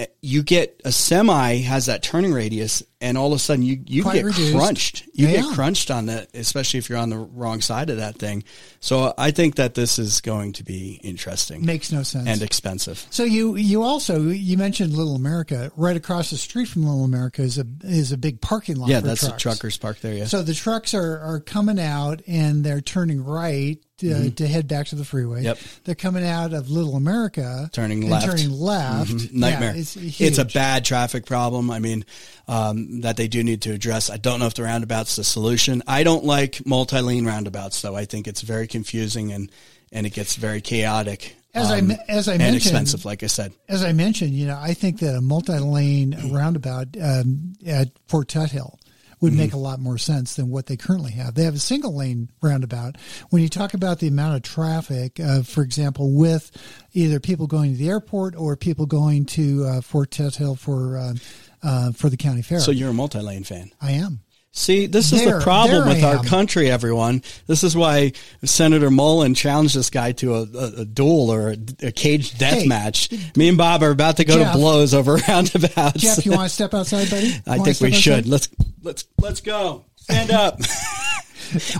Eh, You get a semi has that turning radius, and all of a sudden you you Quite get reduced. crunched. You Yeah. get crunched on that, especially if you're on the wrong side of that thing. So I think that this is going to be interesting Makes no sense. and expensive. So you you also you mentioned Little America. Right across the street from Little America is a is a big parking lot. Yeah, that's the trucks. truckers park there. Yeah. So the trucks are, are coming out and they're turning right uh, to head back to the freeway. Mm-hmm. Yep. They're coming out of Little America, Turning left. Turning left. Mhm. Nightmare. Yeah, it's, it's, a bad traffic problem. I mean, um, that they do need to address. I don't know if the roundabout's the solution. I don't like multi-lane roundabouts, though. I think it's very confusing and and it gets very chaotic. As I um, me- as I and mentioned- expensive, like I said. As I mentioned, you know, I think that a multi-lane roundabout um, at Fort Tuthill would make a lot more sense than what they currently have. They have a single lane roundabout. When you talk about the amount of traffic, uh, for example, with either people going to the airport or people going to uh, Fort Tuthill for uh, uh, for the county fair, So you're a multi-lane fan. I am. See, this is There- the problem with our country, everyone. This is why Senator Mullin challenged this guy to a, a, a duel or a, a cage death Hey. match. Me and Bob are about to go Jeff. to blows over [LAUGHS] roundabouts. Jeff, you want to step outside, buddy? You [LAUGHS] I think we outside? should. Let's let's let's go. Stand up. [LAUGHS]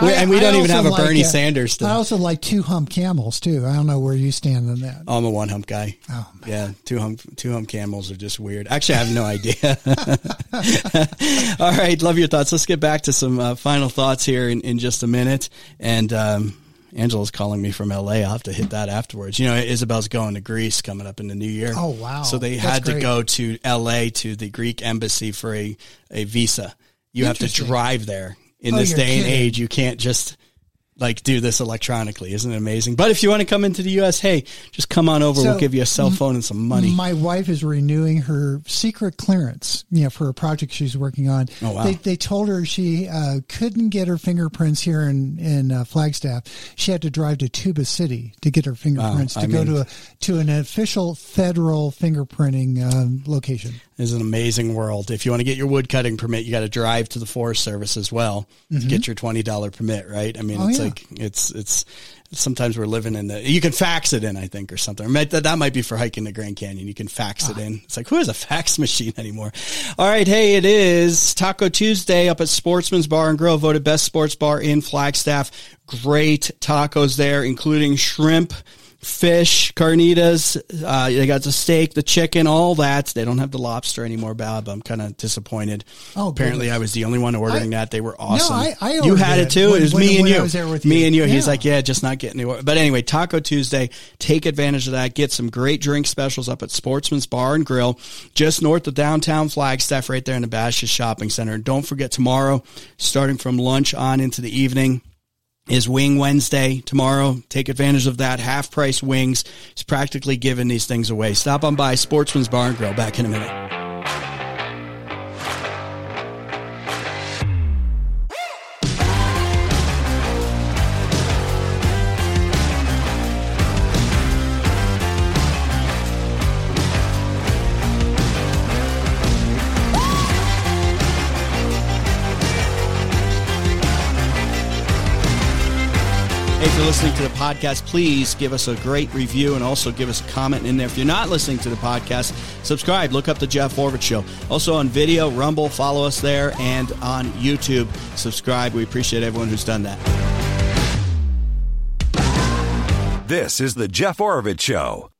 I- and we I don't even have a like, Bernie uh, Sanders still. I also like two hump camels too. I don't know where you stand on that. I'm a one hump guy. Oh, man. yeah, two hump two hump camels are just weird. Actually, I have no idea. [LAUGHS] [LAUGHS] All right, love your thoughts. Let's get back to some uh, final thoughts here in, in just a minute. And um, Angela's calling me from LA. I'll have to hit that afterwards. You know, Isabel's going to Greece coming up in the new year. Oh, wow. So they That's had to great. go to LA to the Greek embassy for a, a visa. You have to drive there. In Oh, this day and age, you can't just like do this electronically. Isn't it amazing? But if you want to come into the U.S., hey, just come on over. So, we'll give you a cell phone and some money. My wife is renewing her secret clearance, you know, for a project she's working on. Oh, wow. They, they told her she uh, couldn't get her fingerprints here in in uh, Flagstaff. She had to drive to Tuba City to get her fingerprints I to go mean- to a to an official federal fingerprinting um, location. Is an amazing world. If you want to get your wood cutting permit, you got to drive to the Forest Service as well to get your twenty dollar permit. Right? I mean, Mm-hmm. Oh, it's yeah. like it's it's. Sometimes we're living in the. You can fax it in, I think, or something. That, that might be for hiking the Grand Canyon. You can fax Ah. it in. It's like who has a fax [LAUGHS] machine anymore? All right, hey, it is Taco Tuesday up at Sportsman's Bar and Grill, voted best sports bar in Flagstaff. Great tacos there, including shrimp fish, carnitas. Uh, they got the steak, the chicken, all that. They don't have the lobster anymore, Bob. I'm kind of disappointed. Oh, apparently goodness. I was the only one ordering I- that. They were awesome. I- I you had it it too. when- it was when- me and when I you. was there with me you. and you. He's like, yeah, just not getting anywhere. But anyway, Taco Tuesday. Take advantage of that. Get some great drink specials up at Sportsman's Bar and Grill, just north of downtown Flagstaff, right there in the Bashas Shopping Center. And don't forget tomorrow, starting from lunch on into the evening is Wing Wednesday tomorrow. Take advantage of that. Half price wings. He's practically giving these things away. Stop on by Sportsman's Bar and Grill. Back in a minute. Hey, if you're listening to the podcast, please give us a great review and also give us a comment in there. If you're not listening to the podcast, subscribe. Look up the Jeff Oravits Show. Also on video, Rumble, follow us there, and on YouTube, subscribe. We appreciate everyone who's done that. This is the Jeff Oravits Show.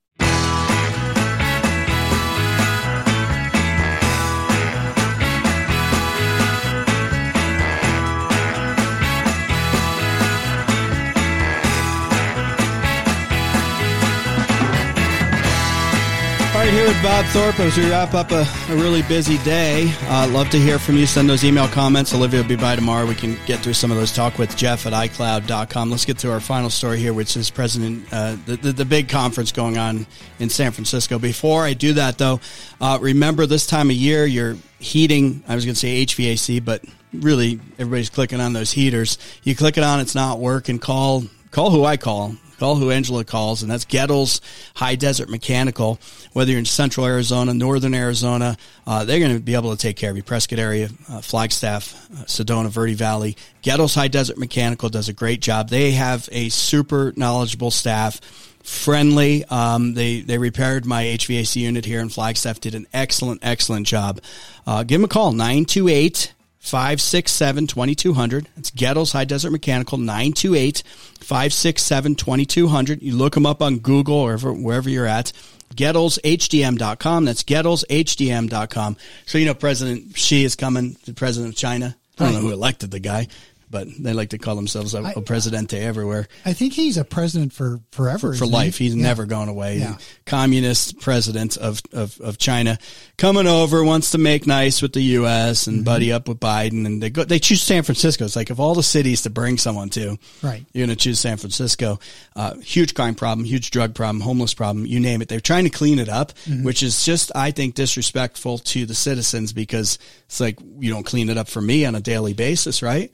Right, here with Bob Thorpe as we wrap up a, a really busy day. Uh, love to hear from you. Send those email comments. Olivia will be by tomorrow. We can get through some of those. Talk with Jeff at iCloud.com. Let's get to our final story here, which is President, uh, the, the, the big conference going on in San Francisco. Before I do that, though, uh, remember this time of year, you're heating, I was going to say HVAC, but really everybody's clicking on those heaters. You click it on, it's not working. Call, call who I call. Call who Angela calls, and that's Gettles High Desert Mechanical. Whether you're in central Arizona, northern Arizona, uh, they're going to be able to take care of you. Prescott area, uh, Flagstaff, uh, Sedona, Verde Valley. Gettles High Desert Mechanical does a great job. They have a super knowledgeable staff friendly. Um, they they repaired my HVAC unit here in Flagstaff. Did an excellent excellent job. Uh, give them a call 928 567 2200. It's Gettles High Desert Mechanical 928 567 2200. You look them up on Google or wherever, wherever you're at. GettlesHDM.com. That's GettlesHDM.com. So, you know, President Xi is coming, the president of China. I don't know who elected the guy, but they like to call themselves a, a presidente everywhere I think he's a president for forever. for, for isn't he? life. He's Yeah. never gone away. Yeah. Communist president of, of, of China coming over wants to make nice with the U.S. Mm-hmm. and buddy up with Biden, and they go. They choose San Francisco. It's like of all the cities to bring someone to, Right. You're going to choose San Francisco. Uh, huge crime problem, huge drug problem, homeless problem. You name it. They're trying to clean it up, Mm-hmm. which is just, I think, disrespectful to the citizens because it's like you don't clean it up for me on a daily basis, right?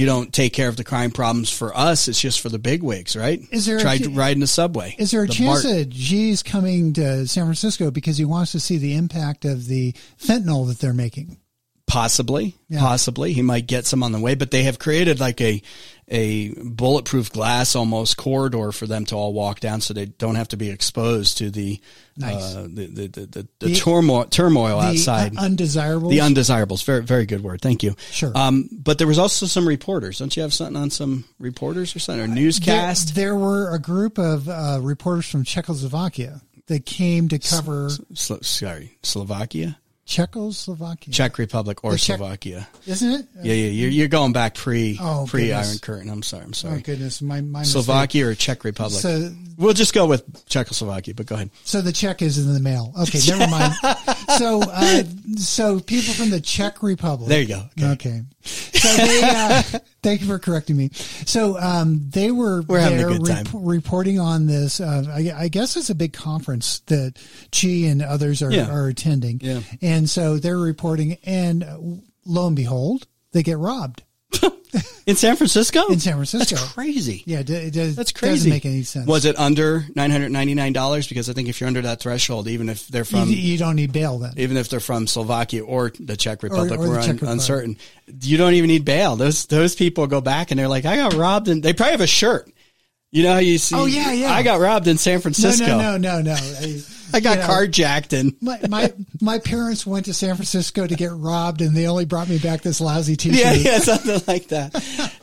You don't take care of the crime problems for us. It's just for the big wigs, right? Is there a Try ch- riding the subway? Is there a The chance that Xi's coming to San Francisco because he wants to see the impact of the fentanyl that they're making? Possibly, Yeah. possibly he might get some on the way, but they have created like a a bulletproof glass almost corridor for them to all walk down, so they don't have to be exposed to the Nice. uh, the, the, the, the, the turmoil turmoil The outside. un- undesirables. the undesirables, very very good word. Thank you. Sure. Um, but there was also some reporters. Don't you have something on some reporters or something or newscast? there were a group of uh, reporters from Czechoslovakia that came to cover Slo- sorry, Slovakia, Czechoslovakia. Czech Republic, or Czech- Slovakia. Isn't it? Yeah, yeah, you're, you're going back pre Oh, pre goodness. Iron Curtain. I'm sorry, I'm sorry. Oh goodness, my my mistake. Slovakia or Czech Republic? So- we'll just go with Czechoslovakia. But go ahead. So the check is in the mail. Okay, never [LAUGHS] mind. So, uh, so people from the Czech Republic. There you go. Okay. Okay. So they, uh, [LAUGHS] thank you for correcting me. So, um, they were We're having a there good time. reporting on this. Uh, I, I guess it's a big conference that Xi and others are, Yeah. are attending. Yeah. And so they're reporting and lo and behold, they get robbed [LAUGHS] In San Francisco? in San Francisco. That's crazy. Yeah. It, it does, That's crazy. Doesn't make any sense. Was it under nine hundred ninety nine dollars? Because I think if you're under that threshold, even if they're from you don't need bail then. even if they're from Slovakia or the Czech Republic, or the we're Czech un- Republic. uncertain. You don't even need bail. Those those people go back and they're like, I got robbed, and they probably have a shirt. You know how you see? Oh, yeah, yeah. I got robbed in San Francisco. no, no, no, no. I, I got you know, carjacked and My, my my parents went to San Francisco to get robbed, and they only brought me back this lousy T-shirt. yeah, yeah, [LAUGHS] something like that.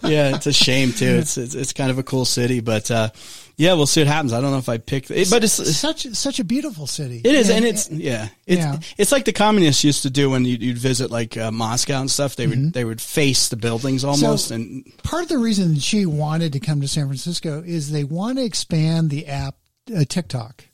Yeah, it's a shame too. It's it's, it's kind of a cool city, but uh, yeah, we'll see what happens. I don't know if I pick it, but it's such such a beautiful city. It is, and, it's yeah, it's Yeah. it's like the communists used to do when you'd, you'd visit like uh, Moscow and stuff. They would they would face the buildings almost, So- and part of the reason Xi wanted to come to San Francisco is they want to expand the app uh, TikTok.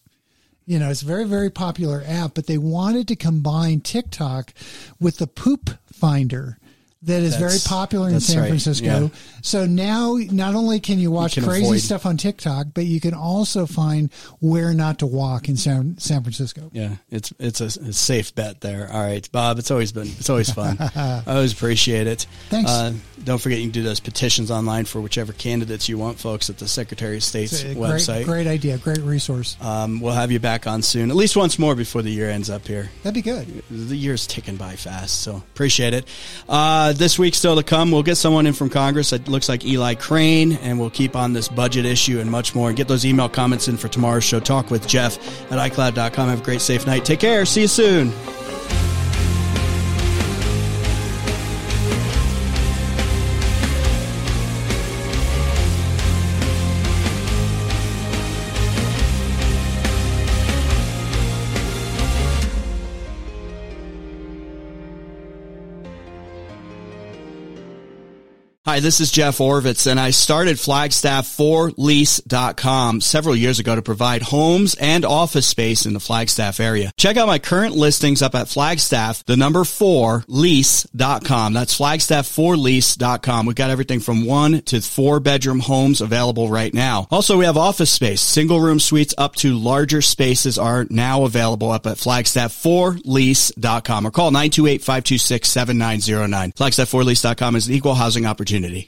You know, it's a very very popular app, but they wanted to combine TikTok with the Poop Finder. That is very popular in San right, Francisco. yeah. So now, not only can you watch can crazy avoid- stuff on TikTok, but you can also find where not to walk in San San Francisco. yeah, it's it's a, a safe bet there. All right, Bob, it's always been it's always fun. [LAUGHS] I always appreciate it. Thanks. Uh, don't forget you can do those petitions online for whichever candidates you want, folks, at the Secretary of State's a website. Great, great idea. Great resource. Um, we'll have you back on soon, at least once more before the year ends up here. That'd be good. the year's ticking by fast, so appreciate it. Uh, Uh, this week still to come, we'll get someone in from Congress. It looks like Eli Crane, and we'll keep on this budget issue and much more. And get those email comments in for tomorrow's show. Talk with Jeff at iCloud.com. Have a great, safe night. Take care. See you soon. Hi, this is Jeff Oravits, and I started Flagstaff4Lease.com several years ago to provide homes and office space in the Flagstaff area. Check out my current listings up at Flagstaff, the number four, lease.com. That's Flagstaff4Lease.com. We've got everything from one to four bedroom homes available right now. Also, we have office space. Single room suites up to larger spaces are now available up at Flagstaff4Lease.com or call 928-526-7909. Flagstaff4Lease.com is an equal housing opportunity.